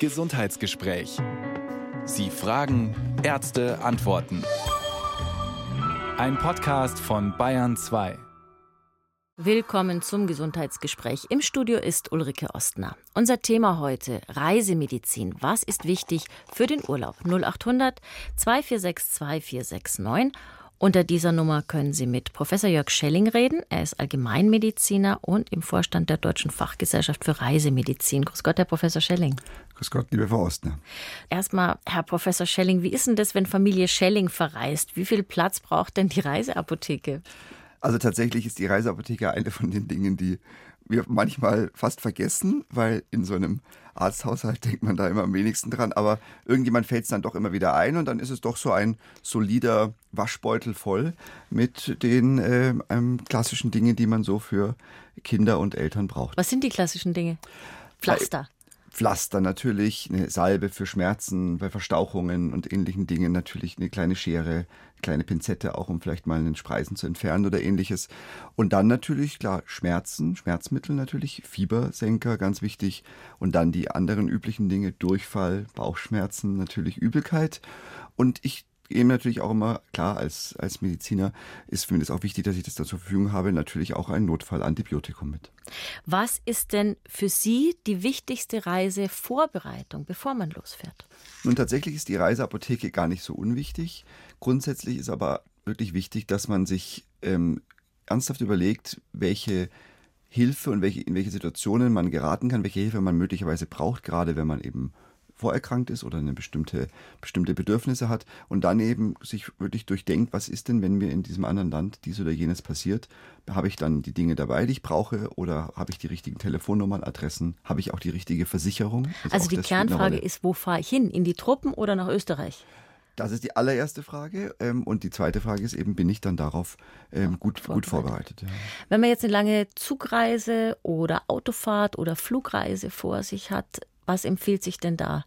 Gesundheitsgespräch. Sie fragen, Ärzte antworten. Ein Podcast von Bayern 2. Willkommen zum Gesundheitsgespräch. Im Studio ist Ulrike Ostner. Unser Thema heute Reisemedizin. Was ist wichtig für den Urlaub? 0800 246 2469 unter dieser Nummer können Sie mit Professor Jörg Schelling reden. Er ist Allgemeinmediziner und im Vorstand der Deutschen Fachgesellschaft für Reisemedizin. Grüß Gott, Herr Professor Schelling. Grüß Gott, liebe Frau Ostner. Erstmal, Herr Professor Schelling, wie ist denn das, wenn Familie Schelling verreist? Wie viel Platz braucht denn die Reiseapotheke? Also tatsächlich ist die Reiseapotheke eine von den Dingen, die wir manchmal fast vergessen, weil in so einem Arzthaushalt denkt man da immer am wenigsten dran, aber irgendjemand fällt es dann doch immer wieder ein und dann ist es doch so ein solider Waschbeutel voll mit den äh, klassischen Dingen, die man so für Kinder und Eltern braucht. Was sind die klassischen Dinge? Pflaster. Pflaster natürlich, eine Salbe für Schmerzen bei Verstauchungen und ähnlichen Dingen, natürlich eine kleine Schere, kleine Pinzette auch, um vielleicht mal einen Spreisen zu entfernen oder ähnliches. Und dann natürlich, klar, Schmerzen, Schmerzmittel natürlich, Fiebersenker, ganz wichtig. Und dann die anderen üblichen Dinge, Durchfall, Bauchschmerzen, natürlich Übelkeit. Und ich eben natürlich auch immer, klar, als, als Mediziner ist für mich das auch wichtig, dass ich das da zur Verfügung habe, natürlich auch ein Notfallantibiotikum mit. Was ist denn für Sie die wichtigste Reisevorbereitung, bevor man losfährt? Nun, tatsächlich ist die Reiseapotheke gar nicht so unwichtig. Grundsätzlich ist aber wirklich wichtig, dass man sich ähm, ernsthaft überlegt, welche Hilfe und welche, in welche Situationen man geraten kann, welche Hilfe man möglicherweise braucht, gerade wenn man eben vorerkrankt ist oder eine bestimmte, bestimmte Bedürfnisse hat und dann eben sich wirklich durchdenkt, was ist denn, wenn mir in diesem anderen Land dies oder jenes passiert? Habe ich dann die Dinge dabei, die ich brauche oder habe ich die richtigen Telefonnummern, Adressen? Habe ich auch die richtige Versicherung? Also die Kernfrage ist, wo fahre ich hin? In die Truppen oder nach Österreich? Das ist die allererste Frage. Ähm, und die zweite Frage ist eben, bin ich dann darauf ähm, gut, vorbereitet. gut vorbereitet? Ja. Wenn man jetzt eine lange Zugreise oder Autofahrt oder Flugreise vor sich hat, was empfiehlt sich denn da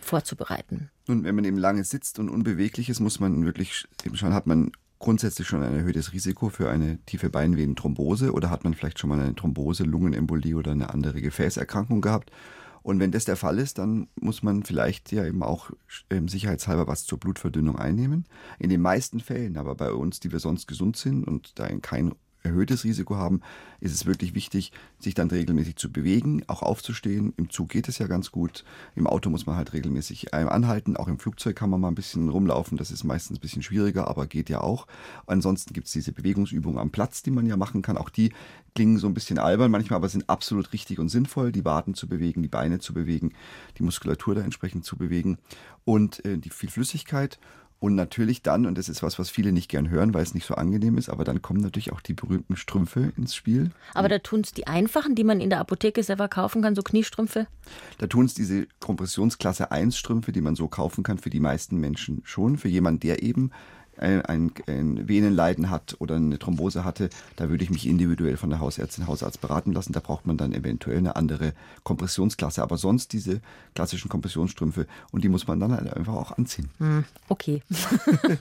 vorzubereiten? Nun, wenn man eben lange sitzt und unbeweglich ist, muss man wirklich eben schauen, hat man grundsätzlich schon ein erhöhtes Risiko für eine tiefe Beinvenenthrombose oder hat man vielleicht schon mal eine Thrombose, Lungenembolie oder eine andere Gefäßerkrankung gehabt. Und wenn das der Fall ist, dann muss man vielleicht ja eben auch ähm, sicherheitshalber was zur Blutverdünnung einnehmen. In den meisten Fällen, aber bei uns, die wir sonst gesund sind und da kein erhöhtes Risiko haben, ist es wirklich wichtig, sich dann regelmäßig zu bewegen, auch aufzustehen. Im Zug geht es ja ganz gut. Im Auto muss man halt regelmäßig anhalten. Auch im Flugzeug kann man mal ein bisschen rumlaufen. Das ist meistens ein bisschen schwieriger, aber geht ja auch. Ansonsten gibt es diese Bewegungsübungen am Platz, die man ja machen kann. Auch die klingen so ein bisschen albern manchmal, aber sind absolut richtig und sinnvoll, die Waden zu bewegen, die Beine zu bewegen, die Muskulatur da entsprechend zu bewegen und äh, die viel Flüssigkeit und natürlich dann, und das ist was, was viele nicht gern hören, weil es nicht so angenehm ist, aber dann kommen natürlich auch die berühmten Strümpfe ins Spiel. Aber da tun es die einfachen, die man in der Apotheke selber kaufen kann, so Kniestrümpfe? Da tun es diese Kompressionsklasse 1 Strümpfe, die man so kaufen kann, für die meisten Menschen schon. Für jemanden, der eben ein, ein, ein Venenleiden hat oder eine Thrombose hatte, da würde ich mich individuell von der Hausärztin, Hausarzt beraten lassen. Da braucht man dann eventuell eine andere Kompressionsklasse. Aber sonst diese klassischen Kompressionsstrümpfe und die muss man dann halt einfach auch anziehen. Hm, okay.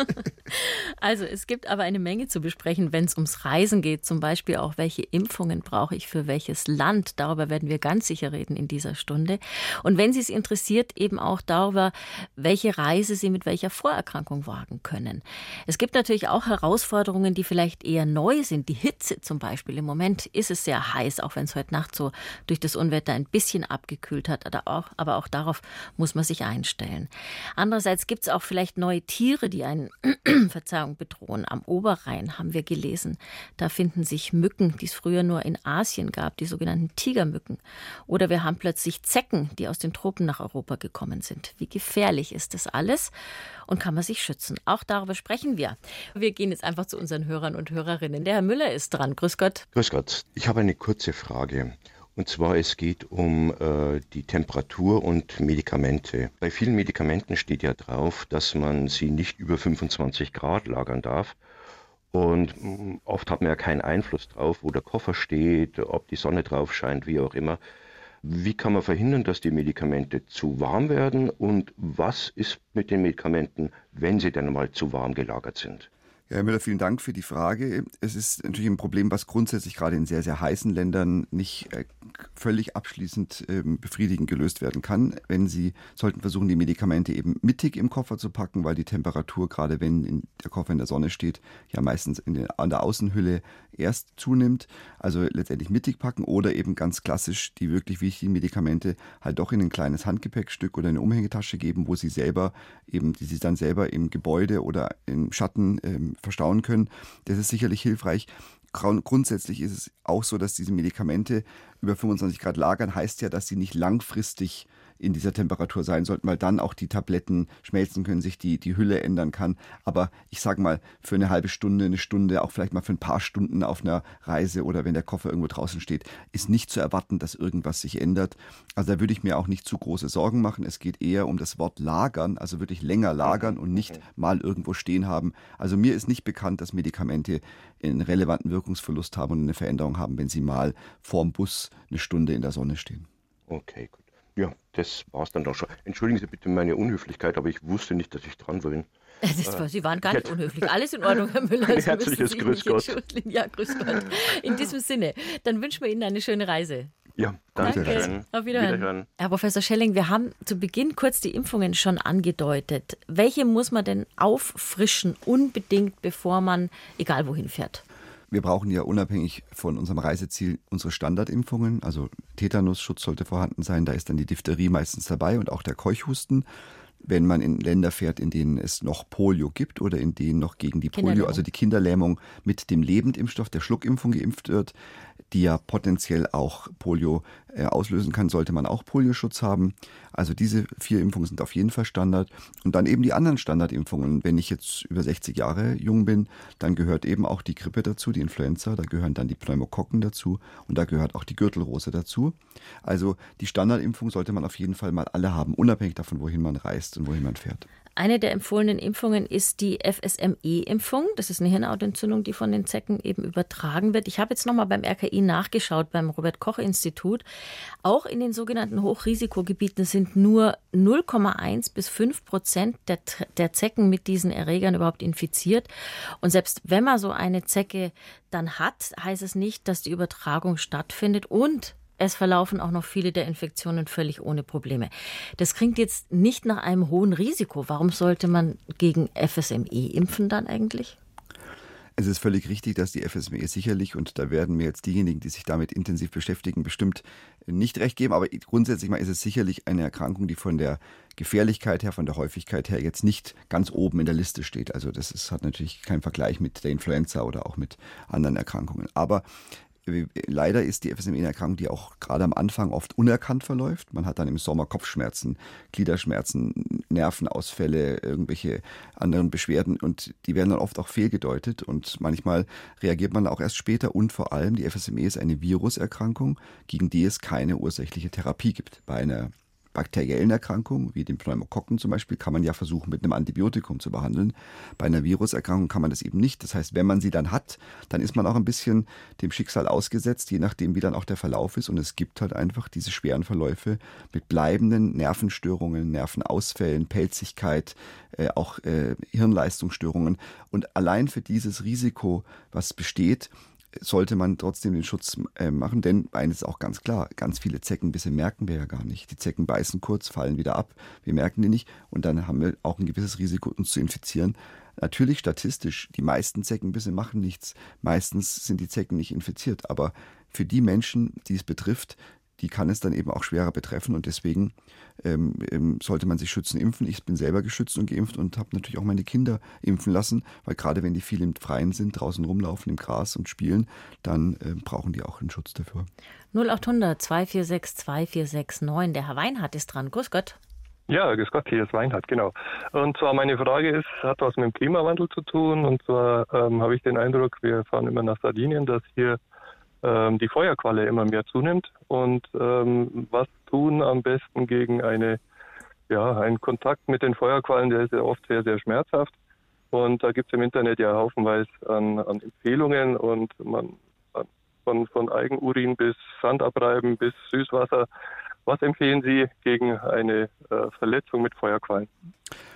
also es gibt aber eine Menge zu besprechen, wenn es ums Reisen geht. Zum Beispiel auch, welche Impfungen brauche ich für welches Land. Darüber werden wir ganz sicher reden in dieser Stunde. Und wenn Sie es interessiert, eben auch darüber, welche Reise Sie mit welcher Vorerkrankung wagen können. Es gibt natürlich auch Herausforderungen, die vielleicht eher neu sind. Die Hitze zum Beispiel. Im Moment ist es sehr heiß, auch wenn es heute Nacht so durch das Unwetter ein bisschen abgekühlt hat. Aber auch, aber auch darauf muss man sich einstellen. Andererseits gibt es auch vielleicht neue Tiere, die einen, Verzeihung, bedrohen. Am Oberrhein haben wir gelesen, da finden sich Mücken, die es früher nur in Asien gab, die sogenannten Tigermücken. Oder wir haben plötzlich Zecken, die aus den Tropen nach Europa gekommen sind. Wie gefährlich ist das alles? Und kann man sich schützen? Auch darüber sprechen sprechen wir. Wir gehen jetzt einfach zu unseren Hörern und Hörerinnen. Der Herr Müller ist dran. Grüß Gott. Grüß Gott. Ich habe eine kurze Frage. Und zwar, es geht um äh, die Temperatur und Medikamente. Bei vielen Medikamenten steht ja drauf, dass man sie nicht über 25 Grad lagern darf. Und mh, mm, oft hat man ja keinen Einfluss drauf, wo der Koffer steht, ob die Sonne drauf scheint, wie auch immer. Wie kann man verhindern, dass die Medikamente zu warm werden und was ist mit den Medikamenten, wenn sie dann mal zu warm gelagert sind? Ja, Herr Müller, vielen Dank für die Frage. Es ist natürlich ein Problem, was grundsätzlich gerade in sehr, sehr heißen Ländern nicht äh, völlig abschließend ähm, befriedigend gelöst werden kann. Wenn Sie sollten versuchen, die Medikamente eben mittig im Koffer zu packen, weil die Temperatur, gerade wenn der Koffer in der Sonne steht, ja meistens den, an der Außenhülle erst zunimmt. Also letztendlich mittig packen oder eben ganz klassisch die wirklich wichtigen Medikamente halt doch in ein kleines Handgepäckstück oder eine Umhängetasche geben, wo Sie selber eben, die Sie dann selber im Gebäude oder im Schatten ähm, verstauen können. Das ist sicherlich hilfreich. Grundsätzlich ist es auch so, dass diese Medikamente über 25 Grad lagern, heißt ja, dass sie nicht langfristig in dieser Temperatur sein sollten, weil dann auch die Tabletten schmelzen können, sich die, die Hülle ändern kann. Aber ich sage mal, für eine halbe Stunde, eine Stunde, auch vielleicht mal für ein paar Stunden auf einer Reise oder wenn der Koffer irgendwo draußen steht, ist nicht zu erwarten, dass irgendwas sich ändert. Also da würde ich mir auch nicht zu große Sorgen machen. Es geht eher um das Wort lagern, also wirklich länger lagern und nicht mal irgendwo stehen haben. Also mir ist nicht bekannt, dass Medikamente einen relevanten Wirkungsverlust haben und eine Veränderung haben, wenn sie mal vorm Bus eine Stunde in der Sonne stehen. Okay, gut. Ja, das war's dann doch schon. Entschuldigen Sie bitte meine Unhöflichkeit, aber ich wusste nicht, dass ich dran bin. Das war, Sie waren gar nicht unhöflich. Alles in Ordnung, Herr Müller. Ein herzliches Grüß Gott. Ja, Grüß Gott. In diesem Sinne, dann wünschen wir Ihnen eine schöne Reise. Ja, danke. danke. Auf Wiederhören. Wiederhören. Herr Professor Schelling, wir haben zu Beginn kurz die Impfungen schon angedeutet. Welche muss man denn auffrischen, unbedingt, bevor man egal wohin fährt? Wir brauchen ja unabhängig von unserem Reiseziel unsere Standardimpfungen. Also Tetanusschutz sollte vorhanden sein. Da ist dann die Diphtherie meistens dabei und auch der Keuchhusten. Wenn man in Länder fährt, in denen es noch Polio gibt oder in denen noch gegen die Polio, also die Kinderlähmung mit dem Lebendimpfstoff der Schluckimpfung geimpft wird, die ja potenziell auch Polio äh, auslösen kann, sollte man auch Polioschutz haben. Also diese vier Impfungen sind auf jeden Fall Standard. Und dann eben die anderen Standardimpfungen. Wenn ich jetzt über 60 Jahre jung bin, dann gehört eben auch die Grippe dazu, die Influenza, da gehören dann die Pneumokokken dazu und da gehört auch die Gürtelrose dazu. Also die Standardimpfung sollte man auf jeden Fall mal alle haben, unabhängig davon, wohin man reist und wohin man fährt. Eine der empfohlenen Impfungen ist die FSME-Impfung. Das ist eine Hirnhautentzündung, die von den Zecken eben übertragen wird. Ich habe jetzt nochmal beim RKI nachgeschaut, beim Robert-Koch-Institut. Auch in den sogenannten Hochrisikogebieten sind nur 0,1 bis 5 Prozent der, der Zecken mit diesen Erregern überhaupt infiziert. Und selbst wenn man so eine Zecke dann hat, heißt es nicht, dass die Übertragung stattfindet. Und es verlaufen auch noch viele der Infektionen völlig ohne Probleme. Das klingt jetzt nicht nach einem hohen Risiko. Warum sollte man gegen FSME impfen dann eigentlich? Es ist völlig richtig, dass die FSME sicherlich, und da werden mir jetzt diejenigen, die sich damit intensiv beschäftigen, bestimmt nicht recht geben, aber grundsätzlich mal ist es sicherlich eine Erkrankung, die von der Gefährlichkeit her, von der Häufigkeit her jetzt nicht ganz oben in der Liste steht. Also das ist, hat natürlich keinen Vergleich mit der Influenza oder auch mit anderen Erkrankungen. Aber Leider ist die FSME eine Erkrankung, die auch gerade am Anfang oft unerkannt verläuft. Man hat dann im Sommer Kopfschmerzen, Gliederschmerzen, Nervenausfälle, irgendwelche anderen Beschwerden und die werden dann oft auch fehlgedeutet und manchmal reagiert man auch erst später und vor allem die FSME ist eine Viruserkrankung, gegen die es keine ursächliche Therapie gibt. Bei einer bakteriellen Erkrankungen, wie den Pneumokokken zum Beispiel, kann man ja versuchen, mit einem Antibiotikum zu behandeln. Bei einer Viruserkrankung kann man das eben nicht. Das heißt, wenn man sie dann hat, dann ist man auch ein bisschen dem Schicksal ausgesetzt, je nachdem, wie dann auch der Verlauf ist. Und es gibt halt einfach diese schweren Verläufe mit bleibenden Nervenstörungen, Nervenausfällen, Pelzigkeit, äh, auch äh, Hirnleistungsstörungen. Und allein für dieses Risiko, was besteht, sollte man trotzdem den Schutz äh, machen, denn eines ist auch ganz klar, ganz viele Zeckenbisse merken wir ja gar nicht. Die Zecken beißen kurz, fallen wieder ab, wir merken die nicht und dann haben wir auch ein gewisses Risiko, uns zu infizieren. Natürlich statistisch, die meisten Zeckenbisse machen nichts, meistens sind die Zecken nicht infiziert, aber für die Menschen, die es betrifft, die kann es dann eben auch schwerer betreffen und deswegen ähm, ähm, sollte man sich schützen, impfen. Ich bin selber geschützt und geimpft und habe natürlich auch meine Kinder impfen lassen, weil gerade wenn die viel im Freien sind, draußen rumlaufen im Gras und spielen, dann äh, brauchen die auch einen Schutz dafür. 0800 246 2469. Der Herr Weinhardt ist dran. Grüß Gott. Ja, grüß Gott, hier ist Weinhardt, genau. Und zwar meine Frage ist, hat was mit dem Klimawandel zu tun. Und zwar ähm, habe ich den Eindruck, wir fahren immer nach Sardinien, dass hier ähm, die Feuerqualle immer mehr zunimmt. Und ähm, was tun am besten gegen eine, ja, einen Kontakt mit den Feuerquallen, der ist ja oft sehr, sehr schmerzhaft. Und da gibt es im Internet ja haufenweise an, an Empfehlungen und man von, von Eigenurin bis Sandabreiben bis Süßwasser. Was empfehlen Sie gegen eine äh, Verletzung mit Feuerquallen?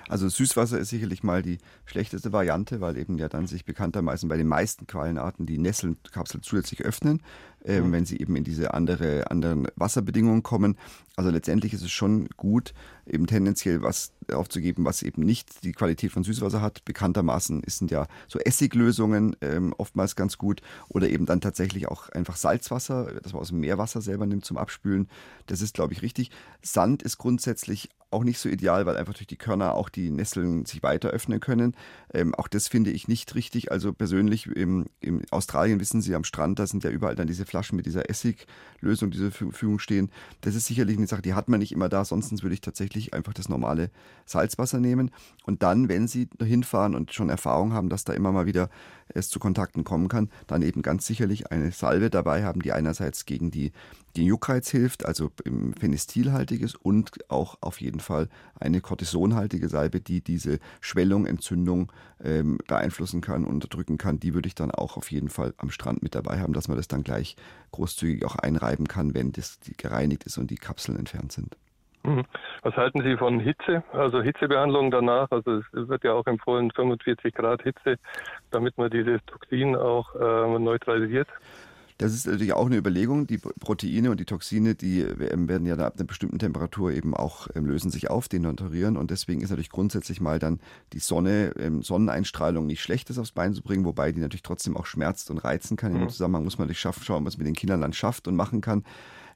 Also Süßwasser ist sicherlich mal die schlechteste Variante, weil eben ja dann sich bekanntermaßen bei den meisten Quallenarten die Nesselkapsel zusätzlich öffnen, äh, mhm. wenn sie eben in diese andere, anderen Wasserbedingungen kommen. Also letztendlich ist es schon gut, eben tendenziell was aufzugeben, was eben nicht die Qualität von Süßwasser hat. Bekanntermaßen sind ja so Essiglösungen ähm, oftmals ganz gut oder eben dann tatsächlich auch einfach Salzwasser, das man aus dem Meerwasser selber nimmt zum Abspülen. Das ist, glaube ich, richtig. Sand ist grundsätzlich auch nicht so ideal, weil einfach durch die Körner auch die Nesseln sich weiter öffnen können. Ähm, auch das finde ich nicht richtig. Also persönlich im, im Australien wissen Sie am Strand, da sind ja überall dann diese Flaschen mit dieser Essiglösung, die zur Verfügung stehen. Das ist sicherlich eine Sache, die hat man nicht immer da. Sonst würde ich tatsächlich einfach das normale Salzwasser nehmen. Und dann, wenn Sie hinfahren und schon Erfahrung haben, dass da immer mal wieder es zu Kontakten kommen kann, dann eben ganz sicherlich eine Salbe dabei haben, die einerseits gegen die gegen Juckreiz hilft, also Phenestilhaltiges und auch auf jeden Fall eine Cortisonhaltige Salbe, die diese Schwellung, Entzündung ähm, beeinflussen kann, unterdrücken kann. Die würde ich dann auch auf jeden Fall am Strand mit dabei haben, dass man das dann gleich großzügig auch einreiben kann, wenn das gereinigt ist und die Kapseln entfernt sind. Mhm. Was halten Sie von Hitze, also Hitzebehandlung danach? Also es wird ja auch empfohlen 45 Grad Hitze, damit man dieses Toxin auch äh, neutralisiert. Das ist natürlich auch eine Überlegung. Die Proteine und die Toxine, die ähm, werden ja ab einer bestimmten Temperatur eben auch ähm, lösen sich auf, denaturieren. Und deswegen ist natürlich grundsätzlich mal dann die Sonne, ähm, Sonneneinstrahlung nicht schlecht, das aufs Bein zu bringen, wobei die natürlich trotzdem auch schmerzt und reizen kann. Mhm. Dem Zusammenhang muss man sich schauen, was mit den Kindern dann schafft und machen kann.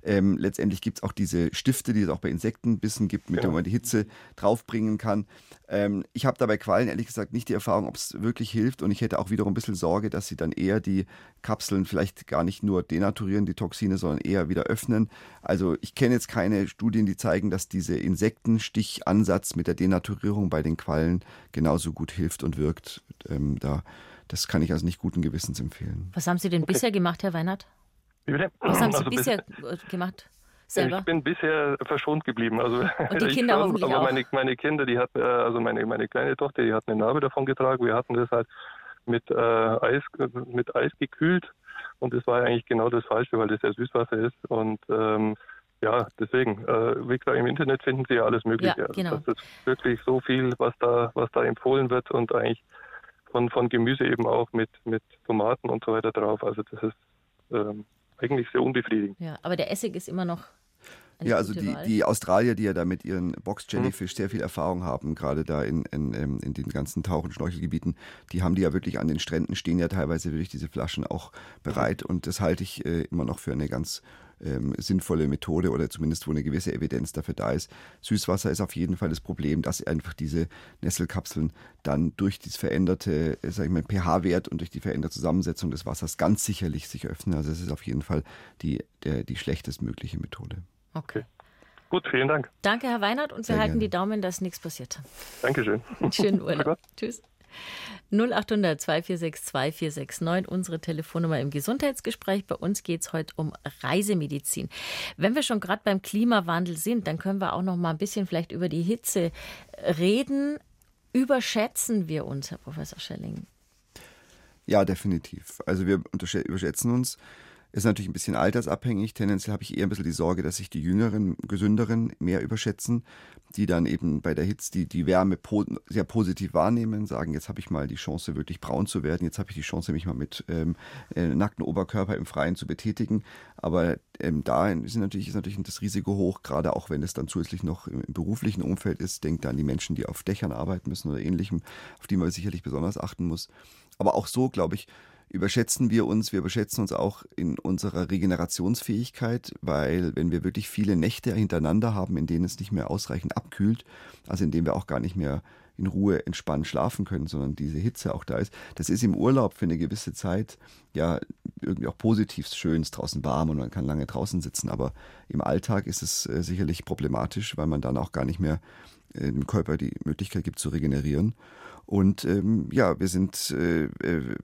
Ähm, letztendlich gibt es auch diese Stifte, die es auch bei Insektenbissen gibt, mit ja. denen man die Hitze draufbringen kann. Ähm, ich habe dabei Quallen ehrlich gesagt nicht die Erfahrung, ob es wirklich hilft. Und ich hätte auch wiederum ein bisschen Sorge, dass sie dann eher die Kapseln vielleicht gar nicht nur denaturieren, die Toxine, sondern eher wieder öffnen. Also ich kenne jetzt keine Studien, die zeigen, dass dieser Insektenstichansatz mit der Denaturierung bei den Quallen genauso gut hilft und wirkt. Ähm, da, das kann ich also nicht guten Gewissens empfehlen. Was haben Sie denn okay. bisher gemacht, Herr Weinert? Wie bitte? Was haben Sie also bisher bis, gemacht? Selber? Ich bin bisher verschont geblieben. Also Und die Kinder schon, hoffentlich aber auch. Meine, meine Kinder, die hatten, äh, also meine, meine kleine Tochter, die hat eine Narbe davon getragen. Wir hatten das halt mit, äh, Eis, mit Eis gekühlt. Und das war eigentlich genau das Falsche, weil das ja Süßwasser ist. Und ähm, ja, deswegen, äh, wie gesagt, im Internet finden Sie ja alles Mögliche. Ja, genau. Also das ist wirklich so viel, was da, was da empfohlen wird und eigentlich von, von Gemüse eben auch mit, mit Tomaten und so weiter drauf. Also das ist ähm, eigentlich sehr unbefriedigend. Ja, aber der Essig ist immer noch. Ja, also die, die Australier, die ja da mit ihren Box Jellyfish mhm. sehr viel Erfahrung haben, gerade da in, in, ähm, in den ganzen Tauch- und Schnorchelgebieten, die haben die ja wirklich an den Stränden, stehen ja teilweise wirklich diese Flaschen auch bereit. Mhm. Und das halte ich äh, immer noch für eine ganz ähm, sinnvolle Methode oder zumindest wo eine gewisse Evidenz dafür da ist. Süßwasser ist auf jeden Fall das Problem, dass einfach diese Nesselkapseln dann durch das veränderte, äh, sag ich mal, pH-Wert und durch die veränderte Zusammensetzung des Wassers ganz sicherlich sich öffnen. Also es ist auf jeden Fall die, der, die schlechtestmögliche Methode. Okay. Gut, vielen Dank. Danke, Herr Weinert, und Sehr wir halten gerne. die Daumen, dass nichts passiert. Dankeschön. Schönen Urlaub. Tschüss. 0800 246 2469, unsere Telefonnummer im Gesundheitsgespräch. Bei uns geht es heute um Reisemedizin. Wenn wir schon gerade beim Klimawandel sind, dann können wir auch noch mal ein bisschen vielleicht über die Hitze reden. Überschätzen wir uns, Herr Professor Schelling? Ja, definitiv. Also wir überschätzen uns. Ist natürlich ein bisschen altersabhängig. Tendenziell habe ich eher ein bisschen die Sorge, dass sich die Jüngeren, Gesünderen mehr überschätzen, die dann eben bei der Hitze die, die Wärme po sehr positiv wahrnehmen, sagen, jetzt habe ich mal die Chance, wirklich braun zu werden, jetzt habe ich die Chance, mich mal mit ähm, äh, nacktem Oberkörper im Freien zu betätigen. Aber ähm, da ist natürlich, ist natürlich das Risiko hoch, gerade auch wenn es dann zusätzlich noch im, im beruflichen Umfeld ist. Denkt an die Menschen, die auf Dächern arbeiten müssen oder ähnlichem, auf die man sicherlich besonders achten muss. Aber auch so, glaube ich, überschätzen wir uns, wir überschätzen uns auch in unserer Regenerationsfähigkeit, weil wenn wir wirklich viele Nächte hintereinander haben, in denen es nicht mehr ausreichend abkühlt, also in denen wir auch gar nicht mehr in Ruhe entspannt schlafen können, sondern diese Hitze auch da ist. Das ist im Urlaub für eine gewisse Zeit ja irgendwie auch positiv schön, ist draußen warm und man kann lange draußen sitzen, aber im Alltag ist es äh, sicherlich problematisch, weil man dann auch gar nicht mehr äh, dem Körper die Möglichkeit gibt zu regenerieren. Und ähm, ja, wir sind äh, äh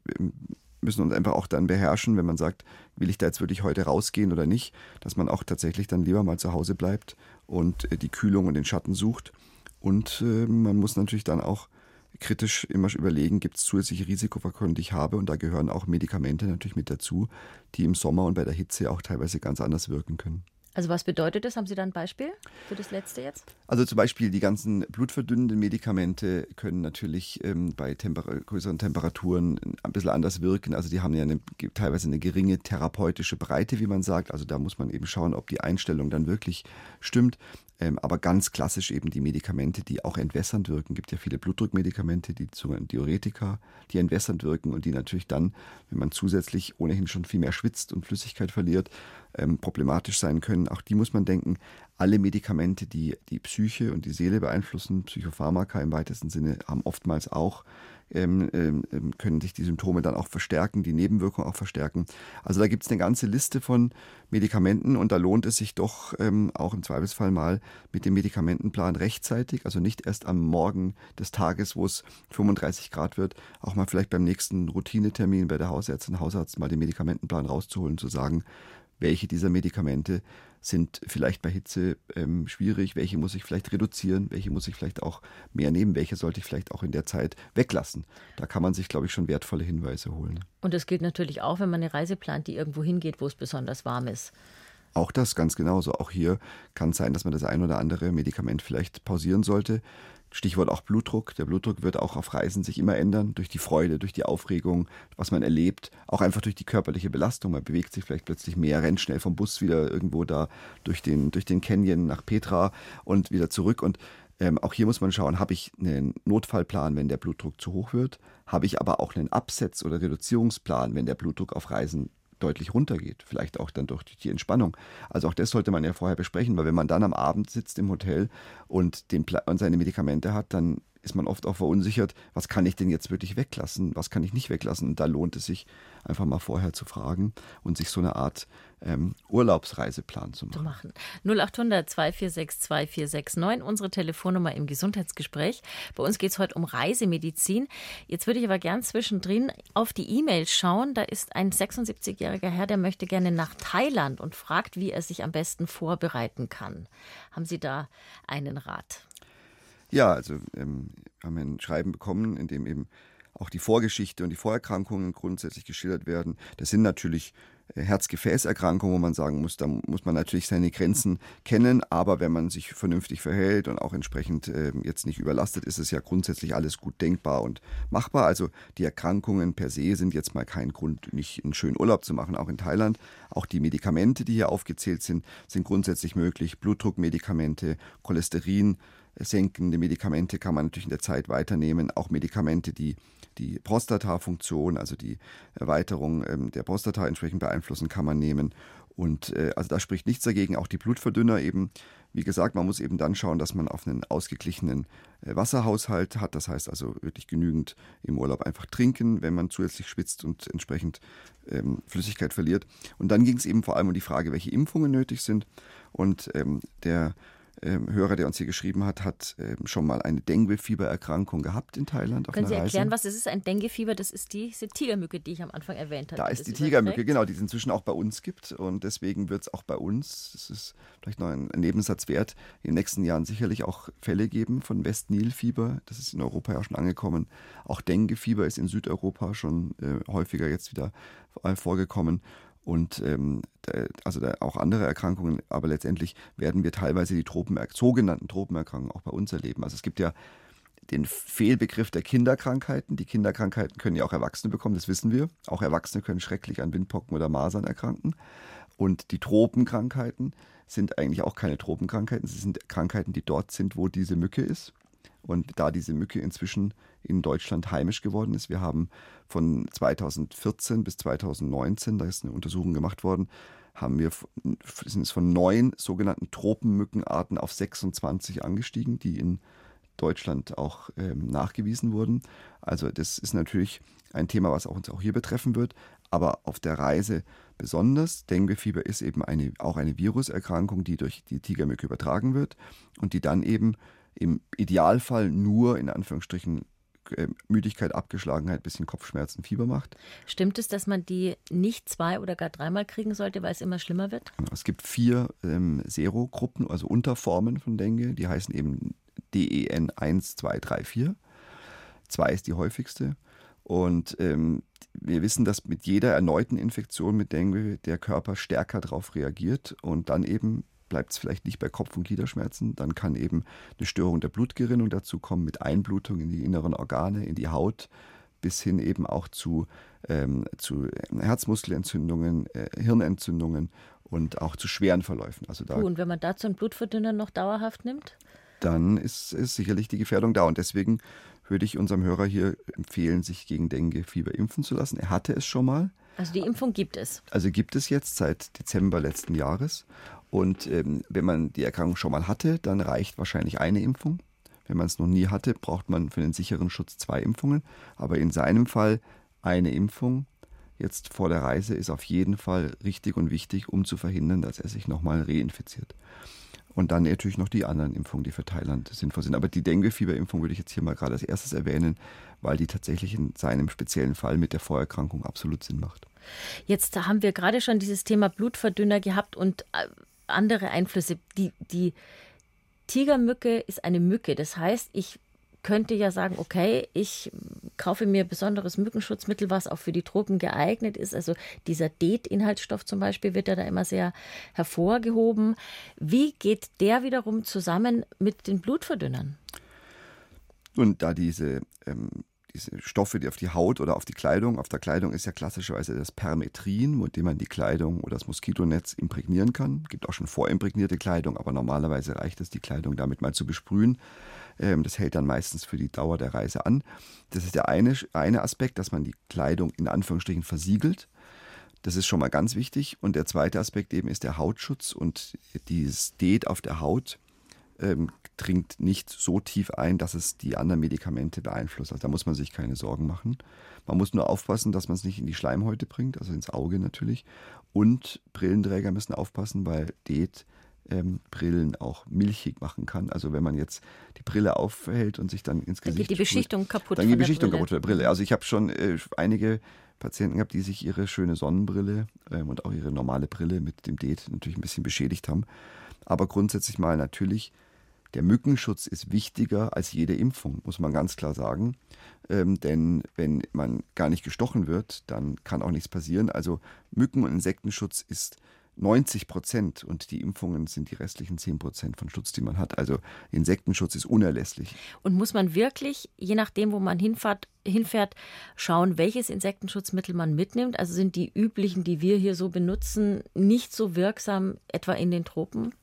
müssen uns einfach auch dann beherrschen, wenn man sagt, will ich da jetzt wirklich heute rausgehen oder nicht, dass man auch tatsächlich dann lieber mal zu Hause bleibt und äh, die Kühlung und den Schatten sucht. Und äh, man muss natürlich dann auch kritisch immer überlegen, gibt es zusätzliche Risikofaktoren, die ich habe. Und da gehören auch Medikamente natürlich mit dazu, die im Sommer und bei der Hitze auch teilweise ganz anders wirken können. Also was bedeutet das? Haben Sie da ein Beispiel für das letzte jetzt? Also zum Beispiel die ganzen blutverdünnenden Medikamente können natürlich ähm, bei Temper größeren Temperaturen ein bisschen anders wirken. Also die haben ja eine, teilweise eine geringe therapeutische Breite, wie man sagt. Also da muss man eben schauen, ob die Einstellung dann wirklich stimmt. Ähm, aber ganz klassisch eben die Medikamente, die auch entwässernd wirken. Es gibt ja viele Blutdruckmedikamente, die sogenannten Diuretika, die entwässernd wirken und die natürlich dann, wenn man zusätzlich ohnehin schon viel mehr schwitzt und Flüssigkeit verliert, ähm, problematisch sein können. Auch die muss man denken. Alle Medikamente, die die Psyche und die Seele beeinflussen, Psychopharmaka im weitesten Sinne, haben oftmals auch ähm, ähm, ähm, können sich die Symptome dann auch verstärken, die Nebenwirkungen auch verstärken. Also da gibt es eine ganze Liste von Medikamenten und da lohnt es sich doch ähm, auch im Zweifelsfall mal mit dem Medikamentenplan rechtzeitig, also nicht erst am Morgen des Tages, wo es 35 Grad wird, auch mal vielleicht beim nächsten Routinetermin bei der Hausärztin, Hausarzt mal den Medikamentenplan rauszuholen, zu sagen, welche dieser Medikamente sind vielleicht bei Hitze ähm, schwierig, welche muss ich vielleicht reduzieren, welche muss ich vielleicht auch mehr nehmen, welche sollte ich vielleicht auch in der Zeit weglassen. Da kann man sich, glaube ich, schon wertvolle Hinweise holen. Und das gilt natürlich auch, wenn man eine Reise plant, die irgendwo hingeht, wo es besonders warm ist. Auch das ganz genauso. Auch hier kann es sein, dass man das ein oder andere Medikament vielleicht pausieren sollte. Stichwort auch Blutdruck. Der Blutdruck wird auch auf Reisen sich immer ändern, durch die Freude, durch die Aufregung, was man erlebt, auch einfach durch die körperliche Belastung. Man bewegt sich vielleicht plötzlich mehr, rennt schnell vom Bus wieder irgendwo da durch den, durch den Canyon nach Petra und wieder zurück. Und ähm, auch hier muss man schauen, habe ich einen Notfallplan, wenn der Blutdruck zu hoch wird? Habe ich aber auch einen Absetz- oder Reduzierungsplan, wenn der Blutdruck auf Reisen deutlich runtergeht. Vielleicht auch dann durch die Entspannung. Also auch das sollte man ja vorher besprechen, weil wenn man dann am Abend sitzt im Hotel und, den und seine Medikamente hat, dann ist man oft auch verunsichert, was kann ich denn jetzt wirklich weglassen, was kann ich nicht weglassen. Und da lohnt es sich einfach mal vorher zu fragen und sich so eine Art ähm, Urlaubsreiseplan zu machen. machen. 0800 246 2469, unsere Telefonnummer im Gesundheitsgespräch. Bei uns geht es heute um Reisemedizin. Jetzt würde ich aber gern zwischendrin auf die E-Mail schauen. Da ist ein 76-jähriger Herr, der möchte gerne nach Thailand und fragt, wie er sich am besten vorbereiten kann. Haben Sie da einen Rat? Ja, also ähm, haben wir ein Schreiben bekommen, in dem eben auch die Vorgeschichte und die Vorerkrankungen grundsätzlich geschildert werden. Das sind natürlich äh, Herz-Gefäß-Erkrankungen, wo man sagen muss, da muss man natürlich seine Grenzen kennen, aber wenn man sich vernünftig verhält und auch entsprechend äh, jetzt nicht überlastet, ist es ja grundsätzlich alles gut denkbar und machbar. Also die Erkrankungen per se sind jetzt mal kein Grund, nicht einen schönen Urlaub zu machen, auch in Thailand. Auch die Medikamente, die hier aufgezählt sind, sind grundsätzlich möglich. Blutdruckmedikamente, Cholesterin, senkende Medikamente kann man natürlich in der Zeit weiternehmen. Auch Medikamente, die die Prostatafunktion, also die Erweiterung ähm, der Prostata entsprechend beeinflussen, kann man nehmen. Und äh, also da spricht nichts dagegen. Auch die Blutverdünner eben, wie gesagt, man muss eben dann schauen, dass man auf einen ausgeglichenen äh, Wasserhaushalt hat. Das heißt also wirklich genügend im Urlaub einfach trinken, wenn man zusätzlich schwitzt und entsprechend ähm, Flüssigkeit verliert. Und dann ging es eben vor allem um die Frage, welche Impfungen nötig sind. Und ähm, der ähm, Hörer, der uns hier geschrieben hat, hat ähm, schon mal eine Dengue-Fiebererkrankung gehabt in Thailand. Können Sie erklären, Reise. was es ist? Ein Dengue-Fieber, das ist die, diese Tigermücke, die ich am Anfang erwähnt habe. Da ist die Tigermücke, genau, die es inzwischen auch bei uns gibt. Und deswegen wird es auch bei uns, das ist vielleicht noch ein, ein Nebensatz wert, in den nächsten Jahren sicherlich auch Fälle geben von West-Nil-Fieber. Das ist in Europa ja schon angekommen. Auch Dengue-Fieber ist in Südeuropa schon äh, häufiger jetzt wieder äh, vorgekommen und ähm, also auch andere Erkrankungen, aber letztendlich werden wir teilweise die Tropen, sogenannten Tropenerkrankungen auch bei uns erleben. Also es gibt ja den Fehlbegriff der Kinderkrankheiten. Die Kinderkrankheiten können ja auch Erwachsene bekommen, das wissen wir. Auch Erwachsene können schrecklich an Windpocken oder Masern erkranken. Und die Tropenkrankheiten sind eigentlich auch keine Tropenkrankheiten. Sie sind Krankheiten, die dort sind, wo diese Mücke ist. Und da diese Mücke inzwischen in Deutschland heimisch geworden ist, wir haben von 2014 bis 2019, da ist eine Untersuchung gemacht worden, haben wir, sind es von neun sogenannten Tropenmückenarten auf 26 angestiegen, die in Deutschland auch ähm, nachgewiesen wurden. Also das ist natürlich ein Thema, was auch uns auch hier betreffen wird, aber auf der Reise besonders. Denguefieber ist eben eine, auch eine Viruserkrankung, die durch die Tigermücke übertragen wird und die dann eben im Idealfall nur in Anführungsstrichen Müdigkeit, Abgeschlagenheit, bisschen Kopfschmerzen, Fieber macht. Stimmt es, dass man die nicht zwei oder gar dreimal kriegen sollte, weil es immer schlimmer wird? Genau, es gibt vier ähm, Serogruppen, also Unterformen von Dengue, die heißen eben DEN 1, 2, 3, 4. Zwei ist die häufigste. Und ähm, wir wissen, dass mit jeder erneuten Infektion mit Dengue der Körper stärker darauf reagiert und dann eben bleibt es vielleicht nicht bei Kopf- und Gliederschmerzen. Dann kann eben eine Störung der Blutgerinnung dazu kommen mit Einblutung in die inneren Organe, in die Haut, bis hin eben auch zu, ähm, zu Herzmuskelentzündungen, äh, Hirnentzündungen und auch zu schweren Verläufen. Also da, Puh, und wenn man dazu einen Blutverdünner noch dauerhaft nimmt? Dann ist, ist sicherlich die Gefährdung da. Und deswegen würde ich unserem Hörer hier empfehlen, sich gegen Dengue-Fieber impfen zu lassen. Er hatte es schon mal. Also die Impfung gibt es. Also gibt es jetzt seit Dezember letzten Jahres. Und ähm, wenn man die Erkrankung schon mal hatte, dann reicht wahrscheinlich eine Impfung. Wenn man es noch nie hatte, braucht man für den sicheren Schutz zwei Impfungen. Aber in seinem Fall eine Impfung jetzt vor der Reise ist auf jeden Fall richtig und wichtig, um zu verhindern, dass er sich nochmal reinfiziert. Und dann natürlich noch die anderen Impfungen, die für Thailand sinnvoll sind. Aber die Dengue-Fieber-Impfung würde ich jetzt hier mal gerade als erstes erwähnen, weil die tatsächlich in seinem speziellen Fall mit der Vorerkrankung absolut Sinn macht. Jetzt haben wir gerade schon dieses Thema Blutverdünner gehabt und äh, andere Einflüsse. Die, die Tigermücke ist eine Mücke. Das heißt, ich könnte ja sagen, okay, ich kaufe mir besonderes Mückenschutzmittel, was auch für die Tropen geeignet ist. Also dieser DEET-Inhaltsstoff zum Beispiel wird ja da immer sehr hervorgehoben. Wie geht der wiederum zusammen mit den Blutverdünnern? Nun, da diese ähm, diese Stoffe, die auf die Haut oder auf die Kleidung, auf der Kleidung ist ja klassischerweise das Permetrin, mit dem man die Kleidung oder das Moskitonetz imprägnieren kann. Es gibt auch schon vorimprägnierte Kleidung, aber normalerweise reicht es, die Kleidung damit mal zu besprühen. Ähm, das hält dann meistens für die Dauer der Reise an. Das ist der eine, eine Aspekt, dass man die Kleidung in Anführungsstrichen versiegelt. Das ist schon mal ganz wichtig. Und der zweite Aspekt eben ist der Hautschutz und dieses Det auf der Haut ähm, dringt nicht so tief ein, dass es die anderen Medikamente beeinflusst. Also da muss man sich keine Sorgen machen. Man muss nur aufpassen, dass man es nicht in die Schleimhäute bringt, also ins Auge natürlich. Und Brillenträger müssen aufpassen, weil DET ähm, Brillen auch milchig machen kann. Also wenn man jetzt die Brille aufhält und sich dann ins Gesicht. Dann geht die Beschichtung sprüht, kaputt. Dann geht die Beschichtung kaputt von der Brille. Also ich habe schon äh, einige Patienten gehabt, die sich ihre schöne Sonnenbrille ähm, und auch ihre normale Brille mit dem DET natürlich ein bisschen beschädigt haben. Aber grundsätzlich mal natürlich der Mückenschutz ist wichtiger als jede Impfung, muss man ganz klar sagen. Ähm, denn wenn man gar nicht gestochen wird, dann kann auch nichts passieren. Also Mücken- und Insektenschutz ist 90 Prozent und die Impfungen sind die restlichen 10 Prozent von Schutz, die man hat. Also Insektenschutz ist unerlässlich. Und muss man wirklich, je nachdem, wo man hinfährt, hinfährt, schauen, welches Insektenschutzmittel man mitnimmt? Also sind die üblichen, die wir hier so benutzen, nicht so wirksam, etwa in den Tropen?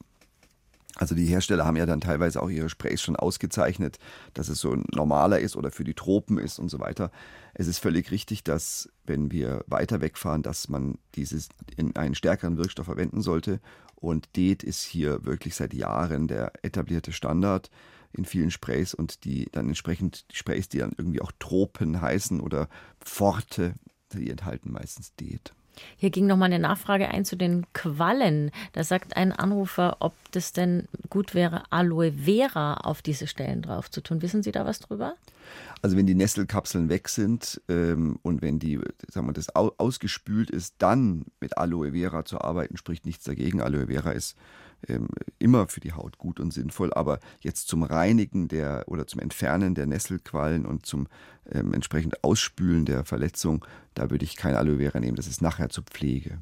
Also die Hersteller haben ja dann teilweise auch ihre Sprays schon ausgezeichnet, dass es so normaler ist oder für die Tropen ist und so weiter. Es ist völlig richtig, dass wenn wir weiter wegfahren, dass man dieses in einen stärkeren Wirkstoff verwenden sollte. Und DEET ist hier wirklich seit Jahren der etablierte Standard in vielen Sprays und die dann entsprechend die Sprays, die dann irgendwie auch Tropen heißen oder Pforte, die enthalten meistens DEET. Hier ging noch mal eine Nachfrage ein zu den Quallen. Da sagt ein Anrufer, ob das denn gut wäre, Aloe Vera auf diese Stellen drauf zu tun. Wissen Sie da was drüber? Also wenn die Nesselkapseln weg sind ähm, und wenn die, sagen wir, das ausgespült ist, dann mit Aloe Vera zu arbeiten, spricht nichts dagegen. Aloe Vera ist ähm, immer für die Haut gut und sinnvoll, aber jetzt zum Reinigen der oder zum Entfernen der Nesselquallen und zum ähm, entsprechend Ausspülen der Verletzung, da würde ich kein Aloe Vera nehmen. Das ist nachher zur Pflege.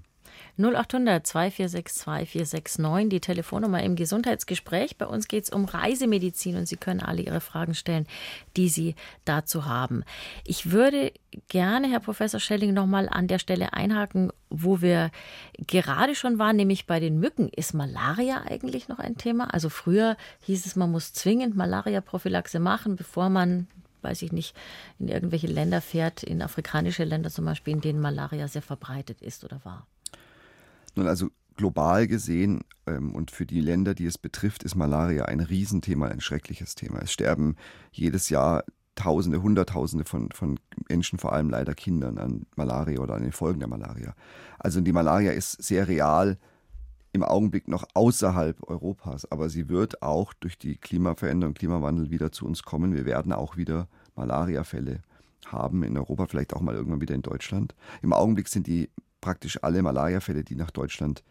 0800 2462 469, die Telefonnummer im Gesundheitsgespräch. Bei uns geht es um Reisemedizin und Sie können alle Ihre Fragen stellen, die Sie dazu haben. Ich würde gerne, Herr Professor Schelling, nochmal an der Stelle einhaken, wo wir gerade schon waren, nämlich bei den Mücken. Ist Malaria eigentlich noch ein Thema? Also früher hieß es, man muss zwingend Malaria-Prophylaxe machen, bevor man weiß ich nicht, in irgendwelche Länder fährt, in afrikanische Länder zum Beispiel, in denen Malaria sehr verbreitet ist oder war. Nun, also global gesehen ähm, und für die Länder, die es betrifft, ist Malaria ein Riesenthema, ein schreckliches Thema. Es sterben jedes Jahr Tausende, Hunderttausende von, von Menschen, vor allem leider Kindern, an Malaria oder an den Folgen der Malaria. Also die Malaria ist sehr real im Augenblick noch außerhalb Europas, aber sie wird auch durch die Klimaveränderung, Klimawandel wieder zu uns kommen. Wir werden auch wieder Malariafälle haben in Europa, vielleicht auch mal irgendwann wieder in Deutschland. Im Augenblick sind die praktisch alle Malariafälle, die nach Deutschland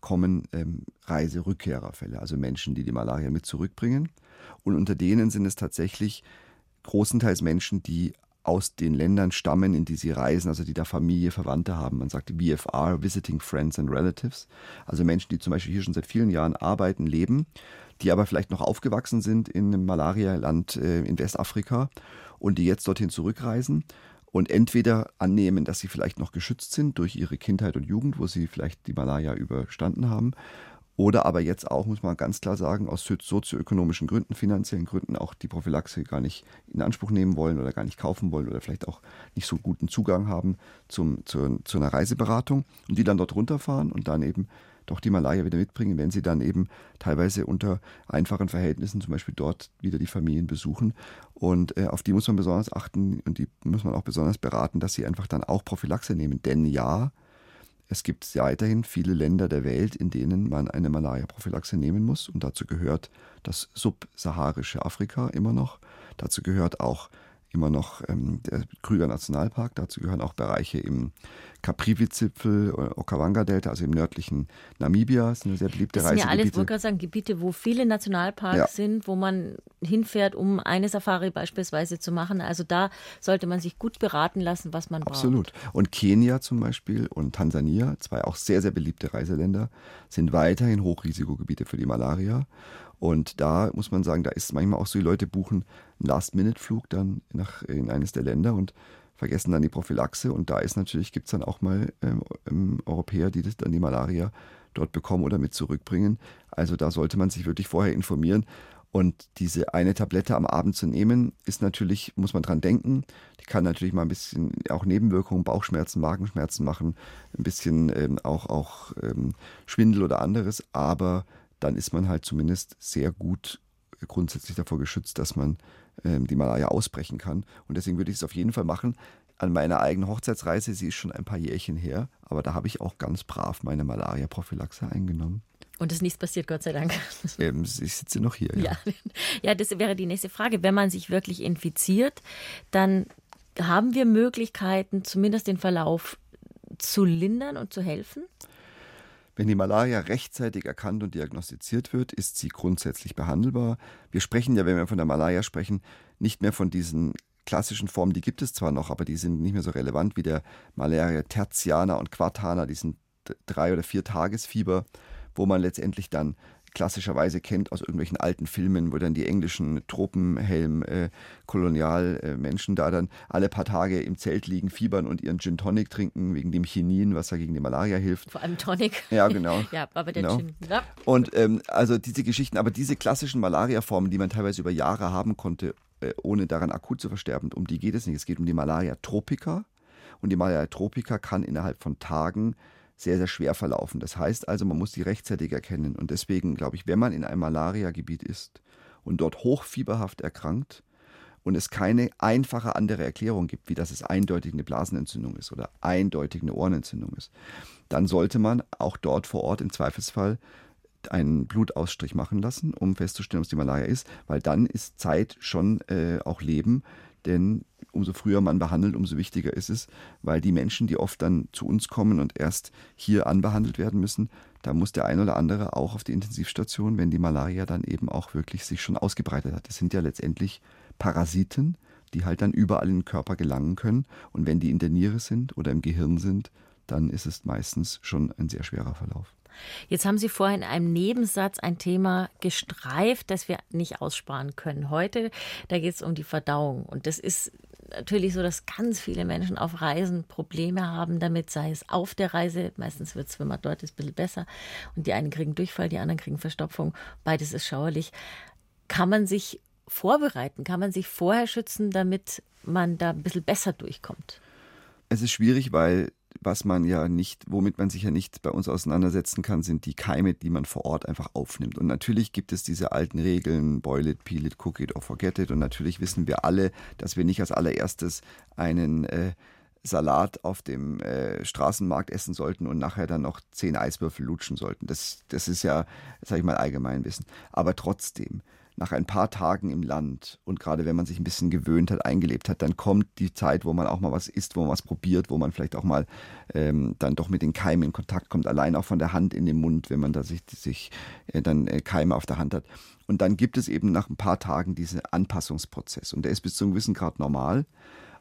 kommen, ähm, Reiserückkehrerfälle, also Menschen, die die Malaria mit zurückbringen. Und unter denen sind es tatsächlich großenteils Menschen, die aus den Ländern stammen, in die sie reisen, also die da Familie, Verwandte haben. Man sagt VFR, Visiting Friends and Relatives. Also Menschen, die zum Beispiel hier schon seit vielen Jahren arbeiten, leben, die aber vielleicht noch aufgewachsen sind in einem Malaria-Land äh, in Westafrika und die jetzt dorthin zurückreisen und entweder annehmen, dass sie vielleicht noch geschützt sind durch ihre Kindheit und Jugend, wo sie vielleicht die Malaria überstanden haben, oder aber jetzt auch, muss man ganz klar sagen, aus sozioökonomischen Gründen, finanziellen Gründen auch die Prophylaxe gar nicht in Anspruch nehmen wollen oder gar nicht kaufen wollen oder vielleicht auch nicht so guten Zugang haben zum, zu, zu einer Reiseberatung und die dann dort runterfahren und dann eben doch die Malaria wieder mitbringen, wenn sie dann eben teilweise unter einfachen Verhältnissen zum Beispiel dort wieder die Familien besuchen. Und äh, auf die muss man besonders achten und die muss man auch besonders beraten, dass sie einfach dann auch Prophylaxe nehmen. Denn ja, es gibt weiterhin viele Länder der Welt, in denen man eine Malaria-Prophylaxe nehmen muss. Und dazu gehört das subsaharische Afrika immer noch. Dazu gehört auch immer noch ähm, der Krüger Nationalpark. Dazu gehören auch Bereiche im Caprivi-Zipfel, Okawanga-Delta, also im nördlichen Namibia. Das sind sehr beliebte das sind Reisegebiete. ja alles, wollte gerade sagen, Gebiete, wo viele Nationalparks ja. sind, wo man hinfährt, um eine Safari beispielsweise zu machen. Also da sollte man sich gut beraten lassen, was man Absolut. braucht. Absolut. Und Kenia zum Beispiel und Tansania, zwei auch sehr, sehr beliebte Reiseländer, sind weiterhin Hochrisikogebiete für die Malaria. Und da muss man sagen, da ist manchmal auch so, die Leute buchen einen Last-Minute-Flug dann nach, in eines der Länder und vergessen dann die Prophylaxe. Und da ist natürlich, gibt es dann auch mal ähm, ähm, Europäer, die das dann die Malaria dort bekommen oder mit zurückbringen. Also da sollte man sich wirklich vorher informieren. Und diese eine Tablette am Abend zu nehmen, ist natürlich, muss man dran denken. Die kann natürlich mal ein bisschen auch Nebenwirkungen, Bauchschmerzen, Magenschmerzen machen, ein bisschen ähm, auch, auch ähm, Schwindel oder anderes. Aber dann ist man halt zumindest sehr gut grundsätzlich davor geschützt, dass man ähm, die Malaria ausbrechen kann. Und deswegen würde ich es auf jeden Fall machen. An meiner eigenen Hochzeitsreise, sie ist schon ein paar Jährchen her, aber da habe ich auch ganz brav meine Malaria-Prophylaxe eingenommen. Und es ist nichts passiert, Gott sei Dank. Ähm, ich sitze noch hier. Ja. ja. ja, das wäre die nächste Frage. Wenn man sich wirklich infiziert, dann haben wir Möglichkeiten, zumindest den Verlauf zu lindern und zu helfen? Wenn die Malaria rechtzeitig erkannt und diagnostiziert wird, ist sie grundsätzlich behandelbar. Wir sprechen ja, wenn wir von der Malaria sprechen, nicht mehr von diesen klassischen Formen, die gibt es zwar noch, aber die sind nicht mehr so relevant wie der Malaria tertiana und quartana, diesen drei- oder vier Tagesfieber, wo man letztendlich dann klassischerweise kennt aus irgendwelchen alten Filmen, wo dann die englischen Tropenhelm äh, Kolonialmenschen äh, da dann alle paar Tage im Zelt liegen, fiebern und ihren Gin Tonic trinken wegen dem Chinin, was da gegen die Malaria hilft. Vor allem Tonic. Ja, genau. ja, aber der genau. Gin. Ja. Und ähm, also diese Geschichten, aber diese klassischen Malaria-Formen, die man teilweise über Jahre haben konnte, äh, ohne daran akut zu versterben, um die geht es nicht. Es geht um die Malaria tropica. Und die Malaria tropica kann innerhalb von Tagen sehr, sehr schwer verlaufen. Das heißt also, man muss die rechtzeitig erkennen. Und deswegen glaube ich, wenn man in einem Malaria-Gebiet ist und dort hochfieberhaft erkrankt und es keine einfache andere Erklärung gibt, wie dass es eindeutig eine Blasenentzündung ist oder eindeutig eine Ohrenentzündung ist, dann sollte man auch dort vor Ort im Zweifelsfall einen Blutausstrich machen lassen, um festzustellen, ob es die Malaria ist, weil dann ist Zeit schon äh, auch Leben, denn umso früher man behandelt, umso wichtiger ist es, weil die Menschen, die oft dann zu uns kommen und erst hier anbehandelt werden müssen, da muss der ein oder andere auch auf die Intensivstation, wenn die Malaria dann eben auch wirklich sich schon ausgebreitet hat. Das sind ja letztendlich Parasiten, die halt dann überall in den Körper gelangen können. Und wenn die in der Niere sind oder im Gehirn sind, dann ist es meistens schon ein sehr schwerer Verlauf. Jetzt haben Sie vorhin in einem Nebensatz ein Thema gestreift, das wir nicht aussparen können. Heute, da geht es um die Verdauung. Und das ist natürlich so, dass ganz viele Menschen auf Reisen Probleme haben damit, sei es auf der Reise, meistens wird es, wenn man dort ist, ein bisschen besser. Und die einen kriegen Durchfall, die anderen kriegen Verstopfung. Beides ist schauerlich. Kann man sich vorbereiten? Kann man sich vorher schützen, damit man da ein bisschen besser durchkommt? Es ist schwierig, weil was man ja nicht, womit man sich ja nicht bei uns auseinandersetzen kann, sind die Keime, die man vor Ort einfach aufnimmt. Und natürlich gibt es diese alten Regeln, boil it, peel it, cook it or forget it. Und natürlich wissen wir alle, dass wir nicht als allererstes einen äh, Salat auf dem äh, Straßenmarkt essen sollten und nachher dann noch zehn Eiswürfel lutschen sollten. Das, das ist ja, sag ich mal, Allgemeinwissen. Aber trotzdem, nach ein paar Tagen im Land und gerade wenn man sich ein bisschen gewöhnt hat, eingelebt hat, dann kommt die Zeit, wo man auch mal was isst, wo man was probiert, wo man vielleicht auch mal ähm, dann doch mit den Keimen in Kontakt kommt, allein auch von der Hand in den Mund, wenn man da sich, sich äh, dann äh, Keime auf der Hand hat. Und dann gibt es eben nach ein paar Tagen diesen Anpassungsprozess und der ist bis zu einem gewissen Grad normal.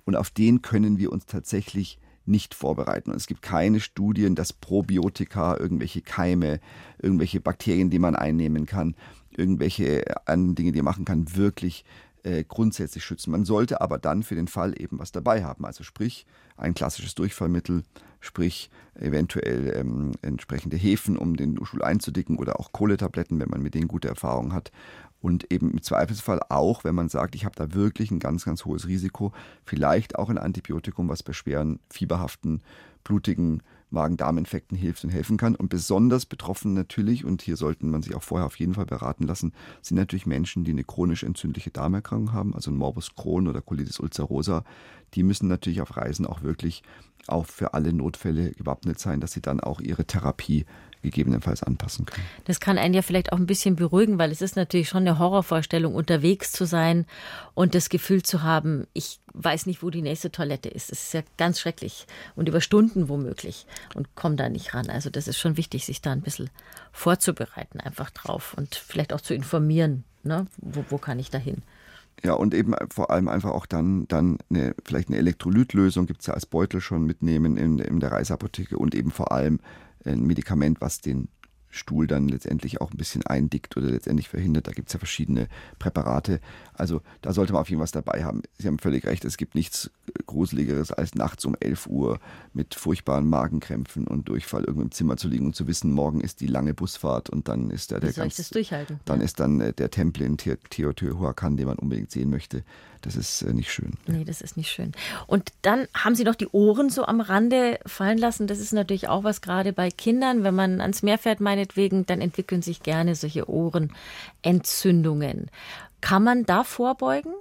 Und auf den können wir uns tatsächlich nicht vorbereiten. Und es gibt keine Studien, dass Probiotika, irgendwelche Keime, irgendwelche Bakterien, die man einnehmen kann, irgendwelche anderen Dinge, die man machen kann, wirklich äh, grundsätzlich schützen. Man sollte aber dann für den Fall eben was dabei haben. Also sprich ein klassisches Durchfallmittel, sprich eventuell ähm, entsprechende Hefen, um den Stuhl einzudicken oder auch Kohletabletten, wenn man mit denen gute Erfahrungen hat. Und eben im Zweifelsfall auch, wenn man sagt, ich habe da wirklich ein ganz, ganz hohes Risiko, vielleicht auch ein Antibiotikum, was bei schweren, fieberhaften, blutigen Magen-Darm-Infekten hilft und helfen kann. Und besonders betroffen natürlich, und hier sollten man sich auch vorher auf jeden Fall beraten lassen, sind natürlich Menschen, die eine chronisch entzündliche Darmerkrankung haben, also ein Morbus Crohn oder Colitis ulcerosa. Die müssen natürlich auf Reisen auch wirklich auch für alle Notfälle gewappnet sein, dass sie dann auch ihre Therapie gegebenenfalls anpassen können. Das kann einen ja vielleicht auch ein bisschen beruhigen, weil es ist natürlich schon eine Horrorvorstellung, unterwegs zu sein und das Gefühl zu haben, ich weiß nicht, wo die nächste Toilette ist. Das ist ja ganz schrecklich und über Stunden womöglich und komme da nicht ran. Also das ist schon wichtig, sich da ein bisschen vorzubereiten einfach drauf und vielleicht auch zu informieren, ne? wo, wo kann ich da hin. Ja, und eben vor allem einfach auch dann, dann eine, vielleicht eine Elektrolytlösung gibt es ja als Beutel schon mitnehmen in, in der Reiseapotheke und eben vor allem ein Medikament, was den Stuhl dann letztendlich auch ein bisschen eindickt oder letztendlich verhindert. Da gibt es ja verschiedene Präparate. Also da sollte man auf jeden Fall was dabei haben. Sie haben völlig recht, es gibt nichts Gruseligeres als nachts um 11 Uhr mit furchtbaren Magenkrämpfen und Durchfall irgendwo im Zimmer zu liegen und zu wissen, morgen ist die lange Busfahrt und dann ist da der soll ganz, ich das durchhalten? Dann ja. ist dann äh, der Tempel in Teotihuacan, den man unbedingt sehen möchte. Das ist äh, nicht schön. Nee, das ist nicht schön. Und dann haben Sie noch die Ohren so am Rande fallen lassen. Das ist natürlich auch was gerade bei Kindern. Wenn man ans Meer fährt, meinetwegen, dann entwickeln sich gerne solche Ohrenentzündungen. Kann man da vorbeugen?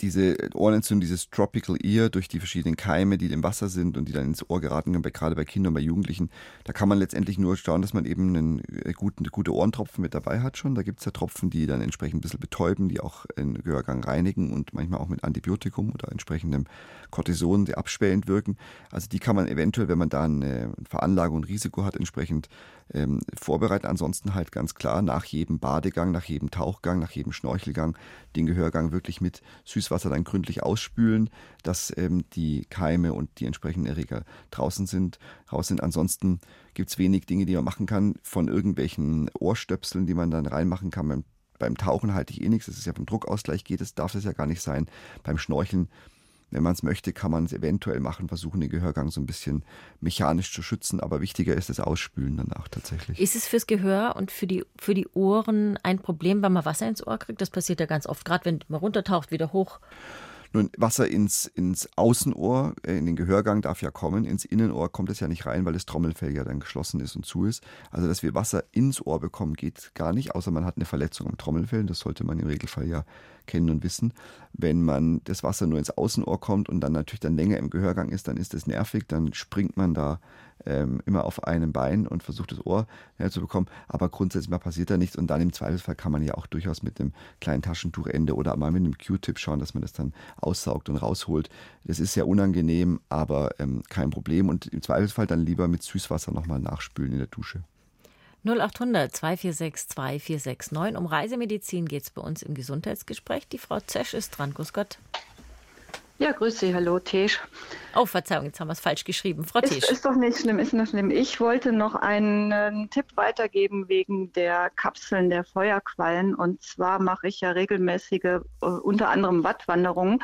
Diese Ohrenentzündung, dieses Tropical Ear durch die verschiedenen Keime, die im Wasser sind und die dann ins Ohr geraten können, gerade bei Kindern, bei Jugendlichen, da kann man letztendlich nur schauen, dass man eben einen äh, guten, gute Ohrentropfen mit dabei hat schon. Da gibt es ja Tropfen, die dann entsprechend ein bisschen betäuben, die auch den Gehörgang reinigen und manchmal auch mit Antibiotikum oder entsprechendem Cortison, die abschwellend wirken. Also die kann man eventuell, wenn man da eine Veranlagung und Risiko hat, entsprechend ähm, vorbereiten. Ansonsten halt ganz klar nach jedem Badegang, nach jedem Tauchgang, nach jedem Schnorchelgang den Gehörgang wirklich mit Süßwasser dann gründlich ausspülen, dass ähm, die Keime und die entsprechenden Erreger draußen sind, raus sind. Ansonsten gibt es wenig Dinge, die man machen kann, von irgendwelchen Ohrstöpseln, die man dann reinmachen kann. Beim, beim Tauchen halte ich eh nichts, das ist ja vom Druckausgleich geht, das darf das ja gar nicht sein. Beim Schnorcheln wenn man es möchte, kann man es eventuell machen, versuchen, den Gehörgang so ein bisschen mechanisch zu schützen. Aber wichtiger ist das Ausspülen danach tatsächlich. Ist es fürs Gehör und für die, für die Ohren ein Problem, wenn man Wasser ins Ohr kriegt? Das passiert ja ganz oft, gerade wenn man runtertaucht, wieder hoch. Nun, Wasser ins, ins Außenohr, äh, in den Gehörgang darf ja kommen. Ins Innenohr kommt es ja nicht rein, weil das Trommelfell ja dann geschlossen ist und zu ist. Also, dass wir Wasser ins Ohr bekommen, geht gar nicht, außer man hat eine Verletzung am Trommelfell. Das sollte man im Regelfall ja kennen und wissen. Wenn man das Wasser nur ins Außenohr kommt und dann natürlich dann länger im Gehörgang ist, dann ist das nervig, dann springt man da ähm, immer auf einem Bein und versucht das Ohr herzubekommen. Aber grundsätzlich mal passiert da nichts und dann im Zweifelsfall kann man ja auch durchaus mit einem kleinen Taschentuchende oder mal mit einem Q-Tip schauen, dass man das dann aussaugt und rausholt. Das ist sehr unangenehm, aber ähm, kein Problem und im Zweifelsfall dann lieber mit Süßwasser nochmal nachspülen in der Dusche. 0800 246 2469. Um Reisemedizin geht es bei uns im Gesundheitsgespräch. Die Frau Zesch ist dran. Grüß Gott. Ja, grüß Sie, hallo Tesch. Oh, Verzeihung, jetzt haben wir es falsch geschrieben. Frau Tesch. Ist, ist doch nicht schlimm, ist nicht schlimm. Ich wollte noch einen, Tipp weitergeben wegen der Kapseln der Feuerquallen. Und zwar mache ich ja regelmäßige, uh, unter anderem Wattwanderungen.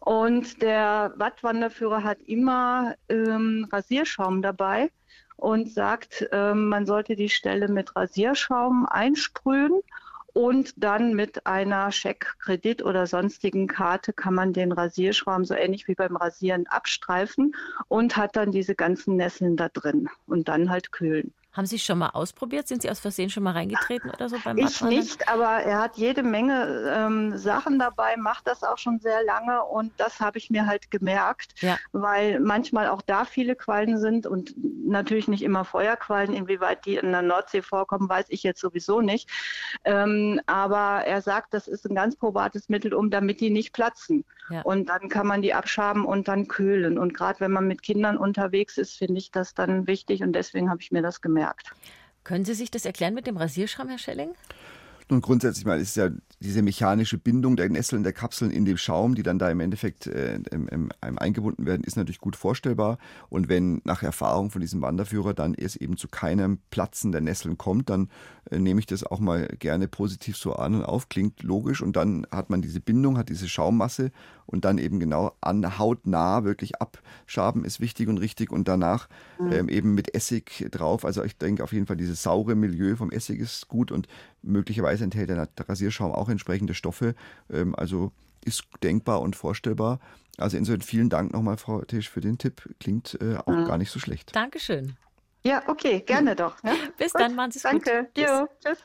Und der Wattwanderführer hat immer ähm, Rasierschaum dabei und sagt, ähm, man sollte die Stelle mit Rasierschaum einsprühen und dann mit einer Scheck, Kredit oder sonstigen Karte kann man den Rasierschraum so ähnlich wie beim Rasieren abstreifen und hat dann diese ganzen Nesseln da drin und dann halt kühlen. Haben Sie schon mal ausprobiert? Sind Sie aus Versehen schon mal reingetreten oder so beim Ich nicht, aber er hat jede Menge ähm, Sachen dabei, macht das auch schon sehr lange und das habe ich mir halt gemerkt, ja. weil manchmal auch da viele Quallen sind und natürlich nicht immer Feuerquallen. Inwieweit die in der Nordsee vorkommen, weiß ich jetzt sowieso nicht. Ähm, aber er sagt, das ist ein ganz probates Mittel, um damit die nicht platzen. Ja. Und dann kann man die abschaben und dann kühlen. Und gerade wenn man mit Kindern unterwegs ist, finde ich das dann wichtig und deswegen habe ich mir das gemerkt. Können Sie sich das erklären mit dem Rasierschramm, Herr Schelling? Nun grundsätzlich mal ist ja diese mechanische Bindung der Nesseln der Kapseln in dem Schaum, die dann da im Endeffekt äh, im, im, im eingebunden werden, ist natürlich gut vorstellbar. Und wenn nach Erfahrung von diesem Wanderführer dann es eben zu keinem Platzen der Nesseln kommt, dann äh, nehme ich das auch mal gerne positiv so an und auf. Klingt logisch. Und dann hat man diese Bindung, hat diese Schaummasse und dann eben genau an hautnah wirklich abschaben ist wichtig und richtig und danach mhm. ähm, eben mit Essig drauf. Also ich denke auf jeden Fall dieses saure Milieu vom Essig ist gut und möglicherweise enthält der Rasierschaum auch entsprechende Stoffe. Ähm, also ist denkbar und vorstellbar. Also insofern vielen Dank nochmal, Frau Tisch, für den Tipp. Klingt äh, auch mhm. gar nicht so schlecht. Dankeschön. Ja, okay, gerne doch. Ja? Bis Gut, dann, machen Sie es gut. Danke. Jo, tschüss.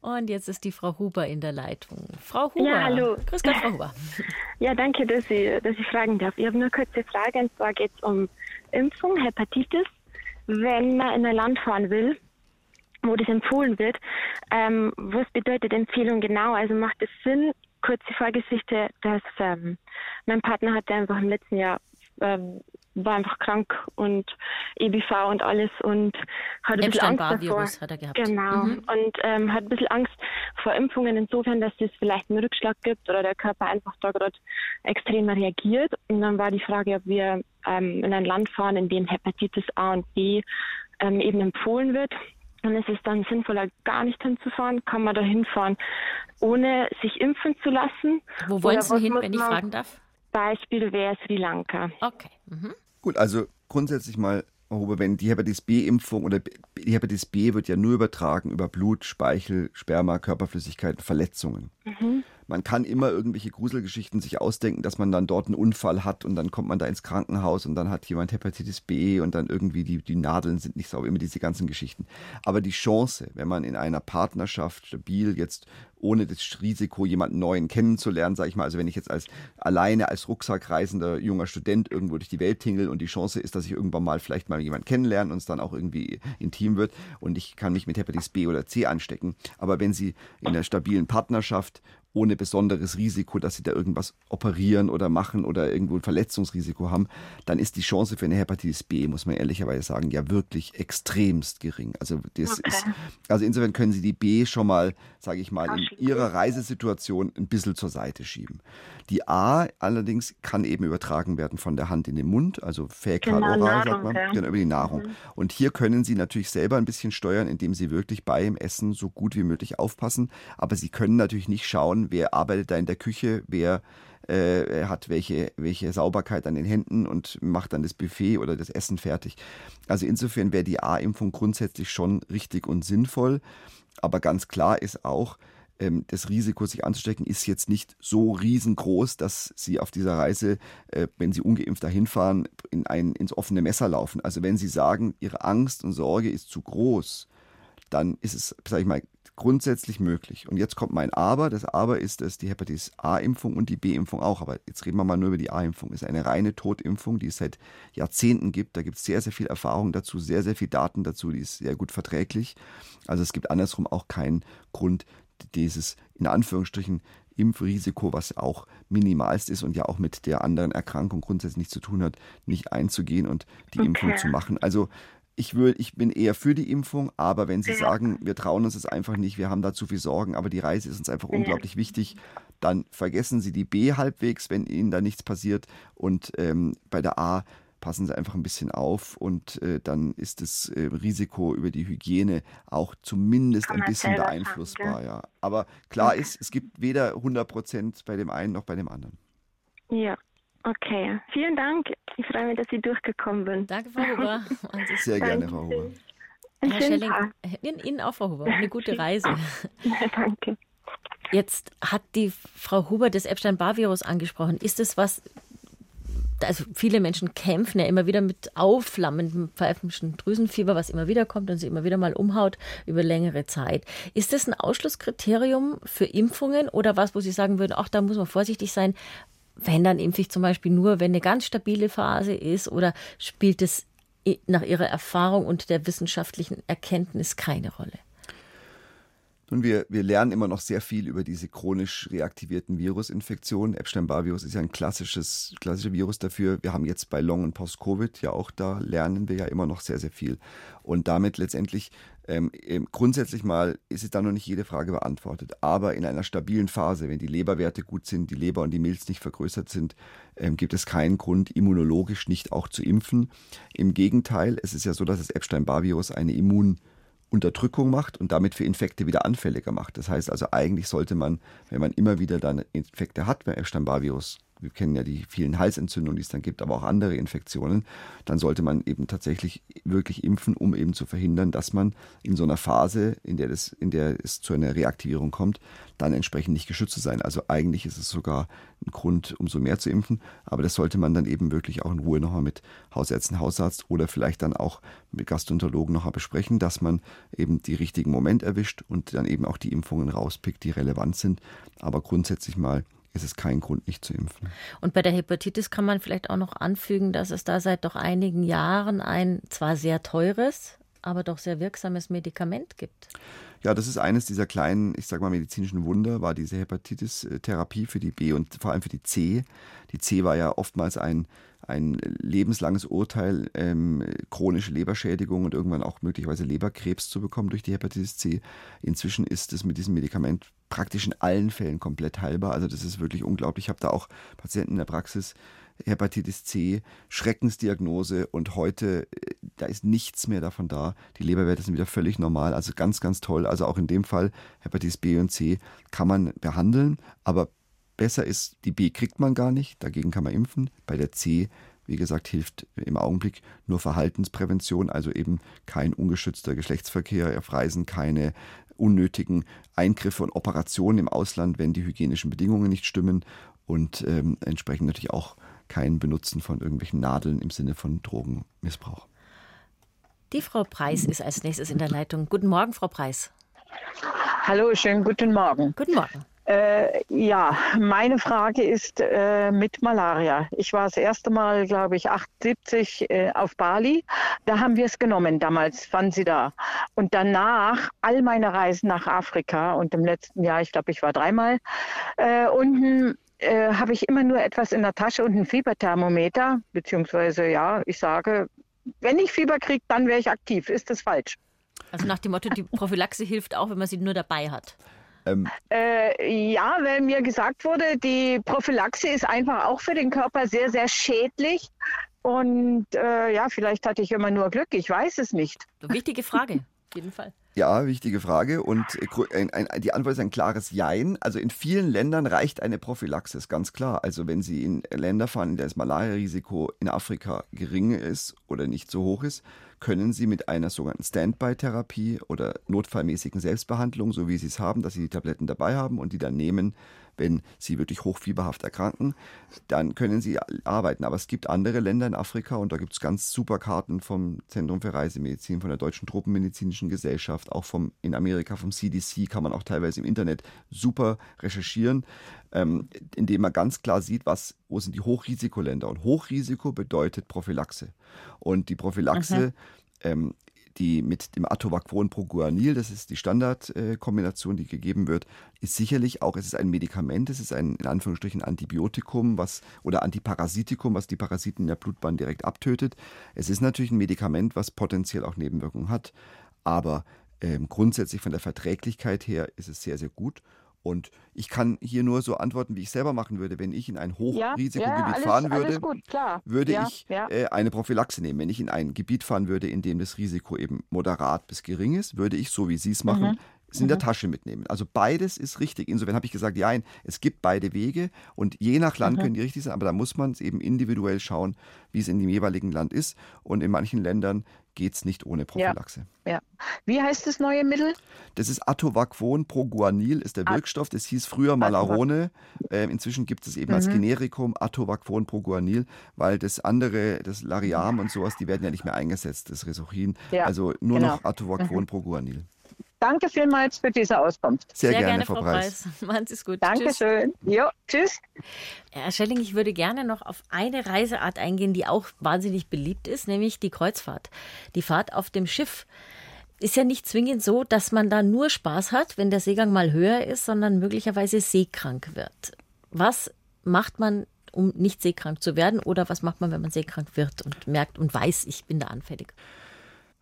Und jetzt ist die Frau Huber in der Leitung. Frau Huber. Ja, hallo. Grüß Gott, Frau Huber. Ja, danke, dass ich, dass ich fragen darf. Ich habe nur eine kurze Frage, und zwar geht es um Impfung, Hepatitis. Wenn man in ein Land fahren will, wo das empfohlen wird, ähm, was bedeutet Empfehlung genau? Also macht es Sinn, kurze Vorgeschichte, dass ähm, mein Partner hatte einfach im letzten Jahr ähm, war einfach krank und EBV und alles und hat ein bisschen Angst davor. hat er gehabt. Genau. Mhm. Und ähm, hat ein bisschen Angst vor Impfungen insofern, dass es vielleicht einen Rückschlag gibt oder der Körper einfach da gerade extrem reagiert. Und dann war die Frage, ob wir ähm, in ein Land fahren, in dem Hepatitis A und B ähm, eben empfohlen wird. Und ist es dann sinnvoller, gar nicht hinzufahren? Kann man da hinfahren, ohne sich impfen zu lassen? Wo wollen Sie hin, wenn ich fragen darf? Beispiel wäre Sri Lanka. Okay. Mhm. Gut, also grundsätzlich mal, wenn die Hepatitis B-Impfung oder die Hepatitis B wird ja nur übertragen über Blut, Speichel, Sperma, Körperflüssigkeiten, Verletzungen. Mhm man kann immer irgendwelche Gruselgeschichten sich ausdenken, dass man dann dort einen Unfall hat und dann kommt man da ins Krankenhaus und dann hat jemand Hepatitis B und dann irgendwie die, die Nadeln sind nicht sauber, immer diese ganzen Geschichten. Aber die Chance, wenn man in einer Partnerschaft stabil jetzt ohne das Risiko, jemanden neuen kennenzulernen, sage ich mal. Also wenn ich jetzt als alleine als Rucksackreisender junger Student irgendwo durch die Welt tingel und die Chance ist, dass ich irgendwann mal vielleicht mal jemanden kennenlerne und es dann auch irgendwie intim wird und ich kann mich mit Hepatitis B oder C anstecken. Aber wenn Sie in einer stabilen Partnerschaft ohne besonderes Risiko, dass sie da irgendwas operieren oder machen oder irgendwo ein Verletzungsrisiko haben, dann ist die Chance für eine Hepatitis B, muss man ehrlicherweise sagen, ja wirklich extremst gering. Also das okay. ist, also insofern können Sie die B schon mal, sage ich mal, in Ihrer Reisesituation ein bisschen zur Seite schieben. Die A allerdings kann eben übertragen werden von der Hand in den Mund, also fäkal-oral, genau, sagt man, ja. genau, über die Nahrung. Mhm. Und hier können Sie natürlich selber ein bisschen steuern, indem Sie wirklich beim Essen so gut wie möglich aufpassen. Aber Sie können natürlich nicht schauen, wer arbeitet da in der Küche, wer äh, hat welche, welche Sauberkeit an den Händen und macht dann das Buffet oder das Essen fertig. Also insofern wäre die A-Impfung grundsätzlich schon richtig und sinnvoll. Aber ganz klar ist auch, ähm, das Risiko, sich anzustecken, ist jetzt nicht so riesengroß, dass Sie auf dieser Reise, äh, wenn Sie ungeimpft dahin fahren, in ein, ins offene Messer laufen. Also wenn Sie sagen, Ihre Angst und Sorge ist zu groß, dann ist es, sage ich mal, grundsätzlich möglich. Und jetzt kommt mein Aber. Das Aber ist, dass die Hepatitis A-Impfung und die B-Impfung auch, aber jetzt reden wir mal nur über die A-Impfung, ist eine reine Totimpfung, die es seit Jahrzehnten gibt. Da gibt es sehr, sehr viel Erfahrung dazu, sehr, sehr viel Daten dazu, die ist sehr gut verträglich. Also es gibt andersrum auch keinen Grund, dieses in Anführungsstrichen Impfrisiko, was auch minimalst ist und ja auch mit der anderen Erkrankung grundsätzlich nichts zu tun hat, nicht einzugehen und die okay. Impfung zu machen. Also ich, will, ich bin eher für die Impfung, aber wenn Sie ja. sagen, wir trauen uns das einfach nicht, wir haben da zu viel Sorgen, aber die Reise ist uns einfach ja. unglaublich wichtig, dann vergessen Sie die B halbwegs, wenn Ihnen da nichts passiert. Und ähm, bei der A passen Sie einfach ein bisschen auf und äh, dann ist das äh, Risiko über die Hygiene auch zumindest ein bisschen beeinflussbar. Ja. Aber klar ist, es gibt weder 100 Prozent bei dem einen noch bei dem anderen. Ja, Okay, vielen Dank. Ich freue mich, dass ich durchgekommen bin. Danke, Frau Huber. Sehr gerne, Frau Huber. Herr Schelling, Ihnen auch, Frau Huber. Eine gute Reise. Danke. Jetzt hat die Frau Huber das Epstein-Barr-Virus angesprochen. Ist es was, also viele Menschen kämpfen ja immer wieder mit aufflammendem pfeifischen Drüsenfieber, was immer wieder kommt und sie immer wieder mal umhaut über längere Zeit. Ist das ein Ausschlusskriterium für Impfungen oder was, wo Sie sagen würden, ach, da muss man vorsichtig sein, wenn, dann impfe ich zum Beispiel nur, wenn eine ganz stabile Phase ist oder spielt es nach Ihrer Erfahrung und der wissenschaftlichen Erkenntnis keine Rolle? Nun, wir, wir lernen immer noch sehr viel über diese chronisch reaktivierten Virusinfektionen. Epstein-Barr-Virus ist ja ein klassisches, klassischer Virus dafür. Wir haben jetzt bei Long- und Post-Covid ja auch, da lernen wir ja immer noch sehr, sehr viel. Und damit letztendlich Ähm, ähm, grundsätzlich mal ist es da noch nicht jede Frage beantwortet, aber in einer stabilen Phase, wenn die Leberwerte gut sind, die Leber und die Milz nicht vergrößert sind, ähm, gibt es keinen Grund, immunologisch nicht auch zu impfen. Im Gegenteil, es ist ja so, dass das Epstein-Barr-Virus eine Immununterdrückung macht und damit für Infekte wieder anfälliger macht. Das heißt also, eigentlich sollte man, wenn man immer wieder dann Infekte hat, bei Epstein-Barr-Virus wir kennen ja die vielen Halsentzündungen, die es dann gibt, aber auch andere Infektionen, dann sollte man eben tatsächlich wirklich impfen, um eben zu verhindern, dass man in so einer Phase, in der, das, in der es zu einer Reaktivierung kommt, dann entsprechend nicht geschützt zu sein. Also eigentlich ist es sogar ein Grund, umso mehr zu impfen, aber das sollte man dann eben wirklich auch in Ruhe nochmal mit Hausärzten, Hausarzt oder vielleicht dann auch mit Gastroenterologen nochmal besprechen, dass man eben die richtigen Moment erwischt und dann eben auch die Impfungen rauspickt, die relevant sind. Aber grundsätzlich mal ist es kein Grund, nicht zu impfen. Und bei der Hepatitis kann man vielleicht auch noch anfügen, dass es da seit doch einigen Jahren ein zwar sehr teures, aber doch sehr wirksames Medikament gibt. Ja, das ist eines dieser kleinen, ich sage mal, medizinischen Wunder, war diese Hepatitis-Therapie für die B und vor allem für die C. Die C war ja oftmals ein, ein lebenslanges Urteil, ähm, chronische Leberschädigung und irgendwann auch möglicherweise Leberkrebs zu bekommen durch die Hepatitis C. Inzwischen ist es mit diesem Medikament praktisch in allen Fällen komplett heilbar. Also das ist wirklich unglaublich. Ich habe da auch Patienten in der Praxis, Hepatitis C, Schreckensdiagnose und heute, äh, da ist nichts mehr davon da. Die Leberwerte sind wieder völlig normal, also ganz, ganz toll. Also auch in dem Fall Hepatitis B und C kann man behandeln, aber besser ist, die B kriegt man gar nicht, dagegen kann man impfen. Bei der C wie gesagt, hilft im Augenblick nur Verhaltensprävention, also eben kein ungeschützter Geschlechtsverkehr auf Reisen, keine unnötigen Eingriffe und Operationen im Ausland, wenn die hygienischen Bedingungen nicht stimmen und ähm, entsprechend natürlich auch kein Benutzen von irgendwelchen Nadeln im Sinne von Drogenmissbrauch. Die Frau Preis ist als nächstes in der Leitung. Guten Morgen, Frau Preis. Hallo, schönen guten Morgen. Guten Morgen. Äh, ja, meine Frage ist äh, mit Malaria. Ich war das erste Mal, glaube ich, 78 äh, auf Bali. Da haben wir es genommen damals, waren Sie da. Und danach all meine Reisen nach Afrika und im letzten Jahr, ich glaube, ich war dreimal äh, unten äh, habe ich immer nur etwas in der Tasche und ein Fieberthermometer, beziehungsweise ja, ich sage, wenn ich Fieber kriege, dann wäre ich aktiv. Ist das falsch? Also nach dem Motto, die Prophylaxe hilft auch, wenn man sie nur dabei hat. Ähm. Äh, ja, weil mir gesagt wurde, die Prophylaxe ist einfach auch für den Körper sehr, sehr schädlich. Und äh, ja, vielleicht hatte ich immer nur Glück, ich weiß es nicht. Wichtige Frage, auf jeden Fall. Ja, wichtige Frage. Und äh, ein, ein, die Antwort ist ein klares Jein. Also in vielen Ländern reicht eine Prophylaxis, ganz klar. Also wenn Sie in Länder fahren, in der das Malaria-Risiko in Afrika gering ist oder nicht so hoch ist, können Sie mit einer sogenannten Standby-Therapie oder notfallmäßigen Selbstbehandlung, so wie Sie es haben, dass Sie die Tabletten dabei haben und die dann nehmen, wenn Sie wirklich hochfieberhaft erkranken, dann können Sie arbeiten. Aber es gibt andere Länder in Afrika und da gibt es ganz super Karten vom Zentrum für Reisemedizin, von der Deutschen Tropenmedizinischen Gesellschaft, auch vom, in Amerika vom CDC kann man auch teilweise im Internet super recherchieren, ähm, indem man ganz klar sieht, was, wo sind die Hochrisikoländer. Und Hochrisiko bedeutet Prophylaxe. Und die Prophylaxe ähm, die mit dem Atovaquon Proguanil, das ist die Standardkombination, die gegeben wird, ist sicherlich auch, es ist ein Medikament, es ist ein in Anführungsstrichen Antibiotikum was, oder Antiparasitikum, was die Parasiten in der Blutbahn direkt abtötet. Es ist natürlich ein Medikament, was potenziell auch Nebenwirkungen hat, aber ähm, grundsätzlich von der Verträglichkeit her ist es sehr, sehr gut. Und ich kann hier nur so antworten, wie ich selber machen würde. Wenn ich in ein Hochrisikogebiet ja, ja, fahren würde, gut, würde ja, ich äh, eine Prophylaxe nehmen. Wenn ich in ein Gebiet fahren würde, in dem das Risiko eben moderat bis gering ist, würde ich, so wie Sie es machen, mhm. es in der mhm. Tasche mitnehmen. Also beides ist richtig. Insofern habe ich gesagt, ja, es gibt beide Wege und je nach Land mhm. können die richtig sein, aber da muss man es eben individuell schauen, wie es in dem jeweiligen Land ist. Und in manchen Ländern geht es nicht ohne Prophylaxe. Ja, ja. Wie heißt das neue Mittel? Das ist Atovaquon Proguanil, ist der Wirkstoff. Das hieß früher Malarone. Äh, inzwischen gibt es eben mhm. als Generikum Atovaquon Proguanil, weil das andere, das Lariam und sowas, die werden ja nicht mehr eingesetzt, das Resorin. Ja, also nur genau. noch Atovaquon mhm. Proguanil. Danke vielmals für diese Auskunft. Sehr, Sehr gerne, gerne, Frau Preis. Preis. Machen Sie es gut. Dankeschön. Tschüss. Jo, tschüss. Herr Schelling, ich würde gerne noch auf eine Reiseart eingehen, die auch wahnsinnig beliebt ist, nämlich die Kreuzfahrt. Die Fahrt auf dem Schiff ist ja nicht zwingend so, dass man da nur Spaß hat, wenn der Seegang mal höher ist, sondern möglicherweise seekrank wird. Was macht man, um nicht seekrank zu werden? Oder was macht man, wenn man seekrank wird und merkt und weiß, ich bin da anfällig?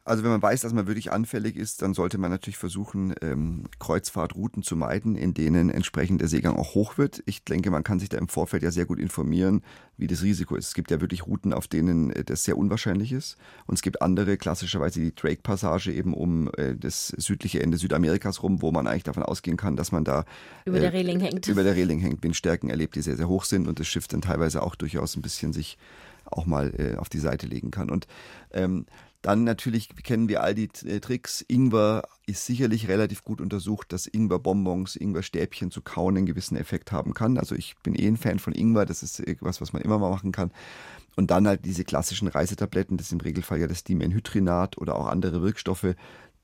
Also wenn man weiß, dass man wirklich anfällig ist, dann sollte man natürlich versuchen, ähm, Kreuzfahrtrouten zu meiden, in denen entsprechend der Seegang auch hoch wird. Ich denke, man kann sich da im Vorfeld ja sehr gut informieren, wie das Risiko ist. Es gibt ja wirklich Routen, auf denen äh, das sehr unwahrscheinlich ist. Und es gibt andere, klassischerweise die Drake-Passage eben um äh, das südliche Ende Südamerikas rum, wo man eigentlich davon ausgehen kann, dass man da über der äh, Reling hängt. Über der Reling hängt, Windstärken erlebt, die sehr, sehr hoch sind und das Schiff dann teilweise auch durchaus ein bisschen sich auch mal äh, auf die Seite legen kann. Und ähm, dann natürlich kennen wir all die äh, Tricks. Ingwer ist sicherlich relativ gut untersucht, dass Ingwer-Bonbons, Ingwer-Stäbchen zu kauen einen gewissen Effekt haben kann. Also ich bin eh ein Fan von Ingwer, das ist etwas, was man immer mal machen kann. Und dann halt diese klassischen Reisetabletten, das ist im Regelfall ja das Dimenhydrinat oder auch andere Wirkstoffe,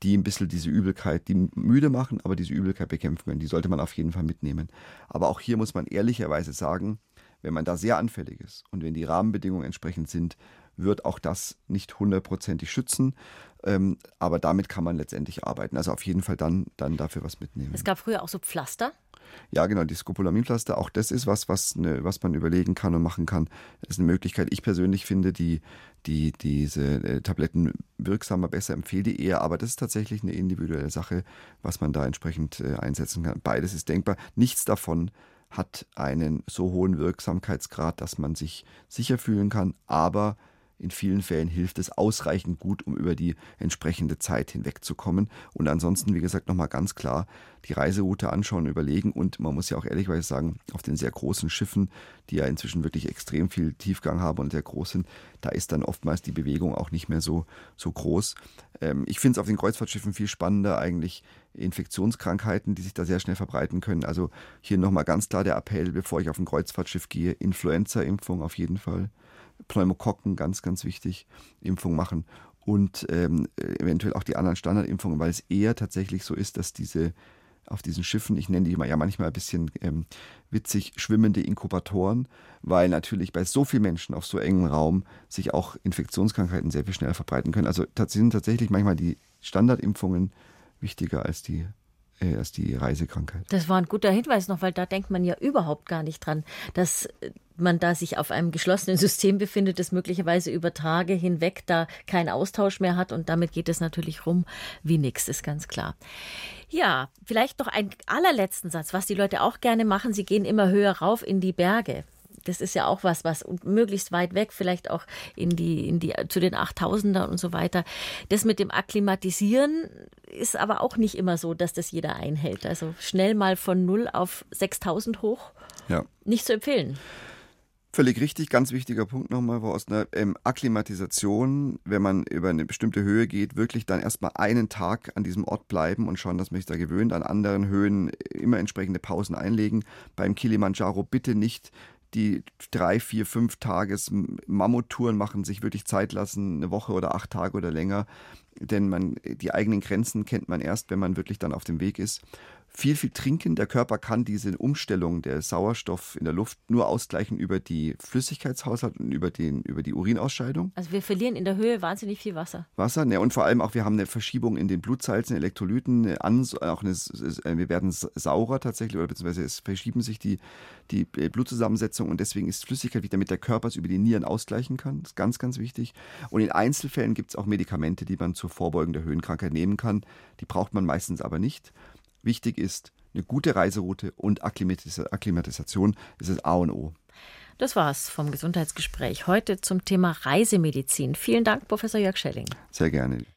die ein bisschen diese Übelkeit, die müde machen, aber diese Übelkeit bekämpfen können. Die sollte man auf jeden Fall mitnehmen. Aber auch hier muss man ehrlicherweise sagen, wenn man da sehr anfällig ist und wenn die Rahmenbedingungen entsprechend sind, wird auch das nicht hundertprozentig schützen. Ähm, aber damit kann man letztendlich arbeiten. Also auf jeden Fall dann, dann dafür was mitnehmen. Es gab früher auch so Pflaster. Ja, genau, die Scopolaminpflaster, auch das ist was, was, ne, was man überlegen kann und machen kann. Das ist eine Möglichkeit. Ich persönlich finde die, die, diese äh, Tabletten wirksamer, besser, empfehle die eher, aber das ist tatsächlich eine individuelle Sache, was man da entsprechend äh, einsetzen kann. Beides ist denkbar. Nichts davon hat einen so hohen Wirksamkeitsgrad, dass man sich sicher fühlen kann, aber in vielen Fällen hilft es ausreichend gut, um über die entsprechende Zeit hinwegzukommen. Und ansonsten, wie gesagt, nochmal ganz klar die Reiseroute anschauen, überlegen. Und man muss ja auch ehrlichweise sagen, auf den sehr großen Schiffen, die ja inzwischen wirklich extrem viel Tiefgang haben und sehr groß sind, da ist dann oftmals die Bewegung auch nicht mehr so, so groß. Ähm, ich finde es auf den Kreuzfahrtschiffen viel spannender eigentlich Infektionskrankheiten, die sich da sehr schnell verbreiten können. Also hier nochmal ganz klar der Appell, bevor ich auf ein Kreuzfahrtschiff gehe, Influenza-Impfung auf jeden Fall. Pneumokokken, ganz, ganz wichtig, Impfung machen und ähm, eventuell auch die anderen Standardimpfungen, weil es eher tatsächlich so ist, dass diese auf diesen Schiffen, ich nenne die ja manchmal ein bisschen ähm, witzig, schwimmende Inkubatoren, weil natürlich bei so vielen Menschen auf so engem Raum sich auch Infektionskrankheiten sehr viel schneller verbreiten können. Also sind tatsächlich manchmal die Standardimpfungen wichtiger als die äh, als die Reisekrankheit. Das war ein guter Hinweis noch, weil da denkt man ja überhaupt gar nicht dran, dass man da sich auf einem geschlossenen System befindet, das möglicherweise über Tage hinweg da keinen Austausch mehr hat und damit geht es natürlich rum wie nichts, ist ganz klar. Ja, vielleicht noch einen allerletzten Satz, was die Leute auch gerne machen, sie gehen immer höher rauf in die Berge das ist ja auch was, was möglichst weit weg, vielleicht auch in die, in die, zu den 8000er und so weiter. Das mit dem Akklimatisieren ist aber auch nicht immer so, dass das jeder einhält. Also schnell mal von 0 auf 6000 hoch. Ja. Nicht zu empfehlen. Völlig richtig, ganz wichtiger Punkt nochmal, Frau Ostner. Ähm, Akklimatisation, wenn man über eine bestimmte Höhe geht, wirklich dann erstmal einen Tag an diesem Ort bleiben und schauen, dass man sich da gewöhnt. An anderen Höhen immer entsprechende Pausen einlegen. Beim Kilimanjaro bitte nicht die drei, vier, fünf Tages Mammuttouren machen, sich wirklich Zeit lassen, eine Woche oder acht Tage oder länger. Denn man, die eigenen Grenzen kennt man erst, wenn man wirklich dann auf dem Weg ist viel, viel trinken. Der Körper kann diese Umstellung der Sauerstoff in der Luft nur ausgleichen über die Flüssigkeitshaushalt und über, den, über die Urinausscheidung. Also wir verlieren in der Höhe wahnsinnig viel Wasser. Wasser, ne, und vor allem auch wir haben eine Verschiebung in den Blutsalzen, Elektrolyten, auch eine, äh, wir werden saurer tatsächlich oder beziehungsweise es verschieben sich die, die äh, Blutzusammensetzung und deswegen ist Flüssigkeit wichtig, damit der Körper es über die Nieren ausgleichen kann. Das ist ganz, ganz wichtig. Und in Einzelfällen gibt es auch Medikamente, die man zur Vorbeugung der Höhenkrankheit nehmen kann. Die braucht man meistens aber nicht. Wichtig ist eine gute Reiseroute und Akklimatisation ist das A und O. Das war's vom Gesundheitsgespräch heute zum Thema Reisemedizin. Vielen Dank, Professor Jörg Schelling. Sehr gerne.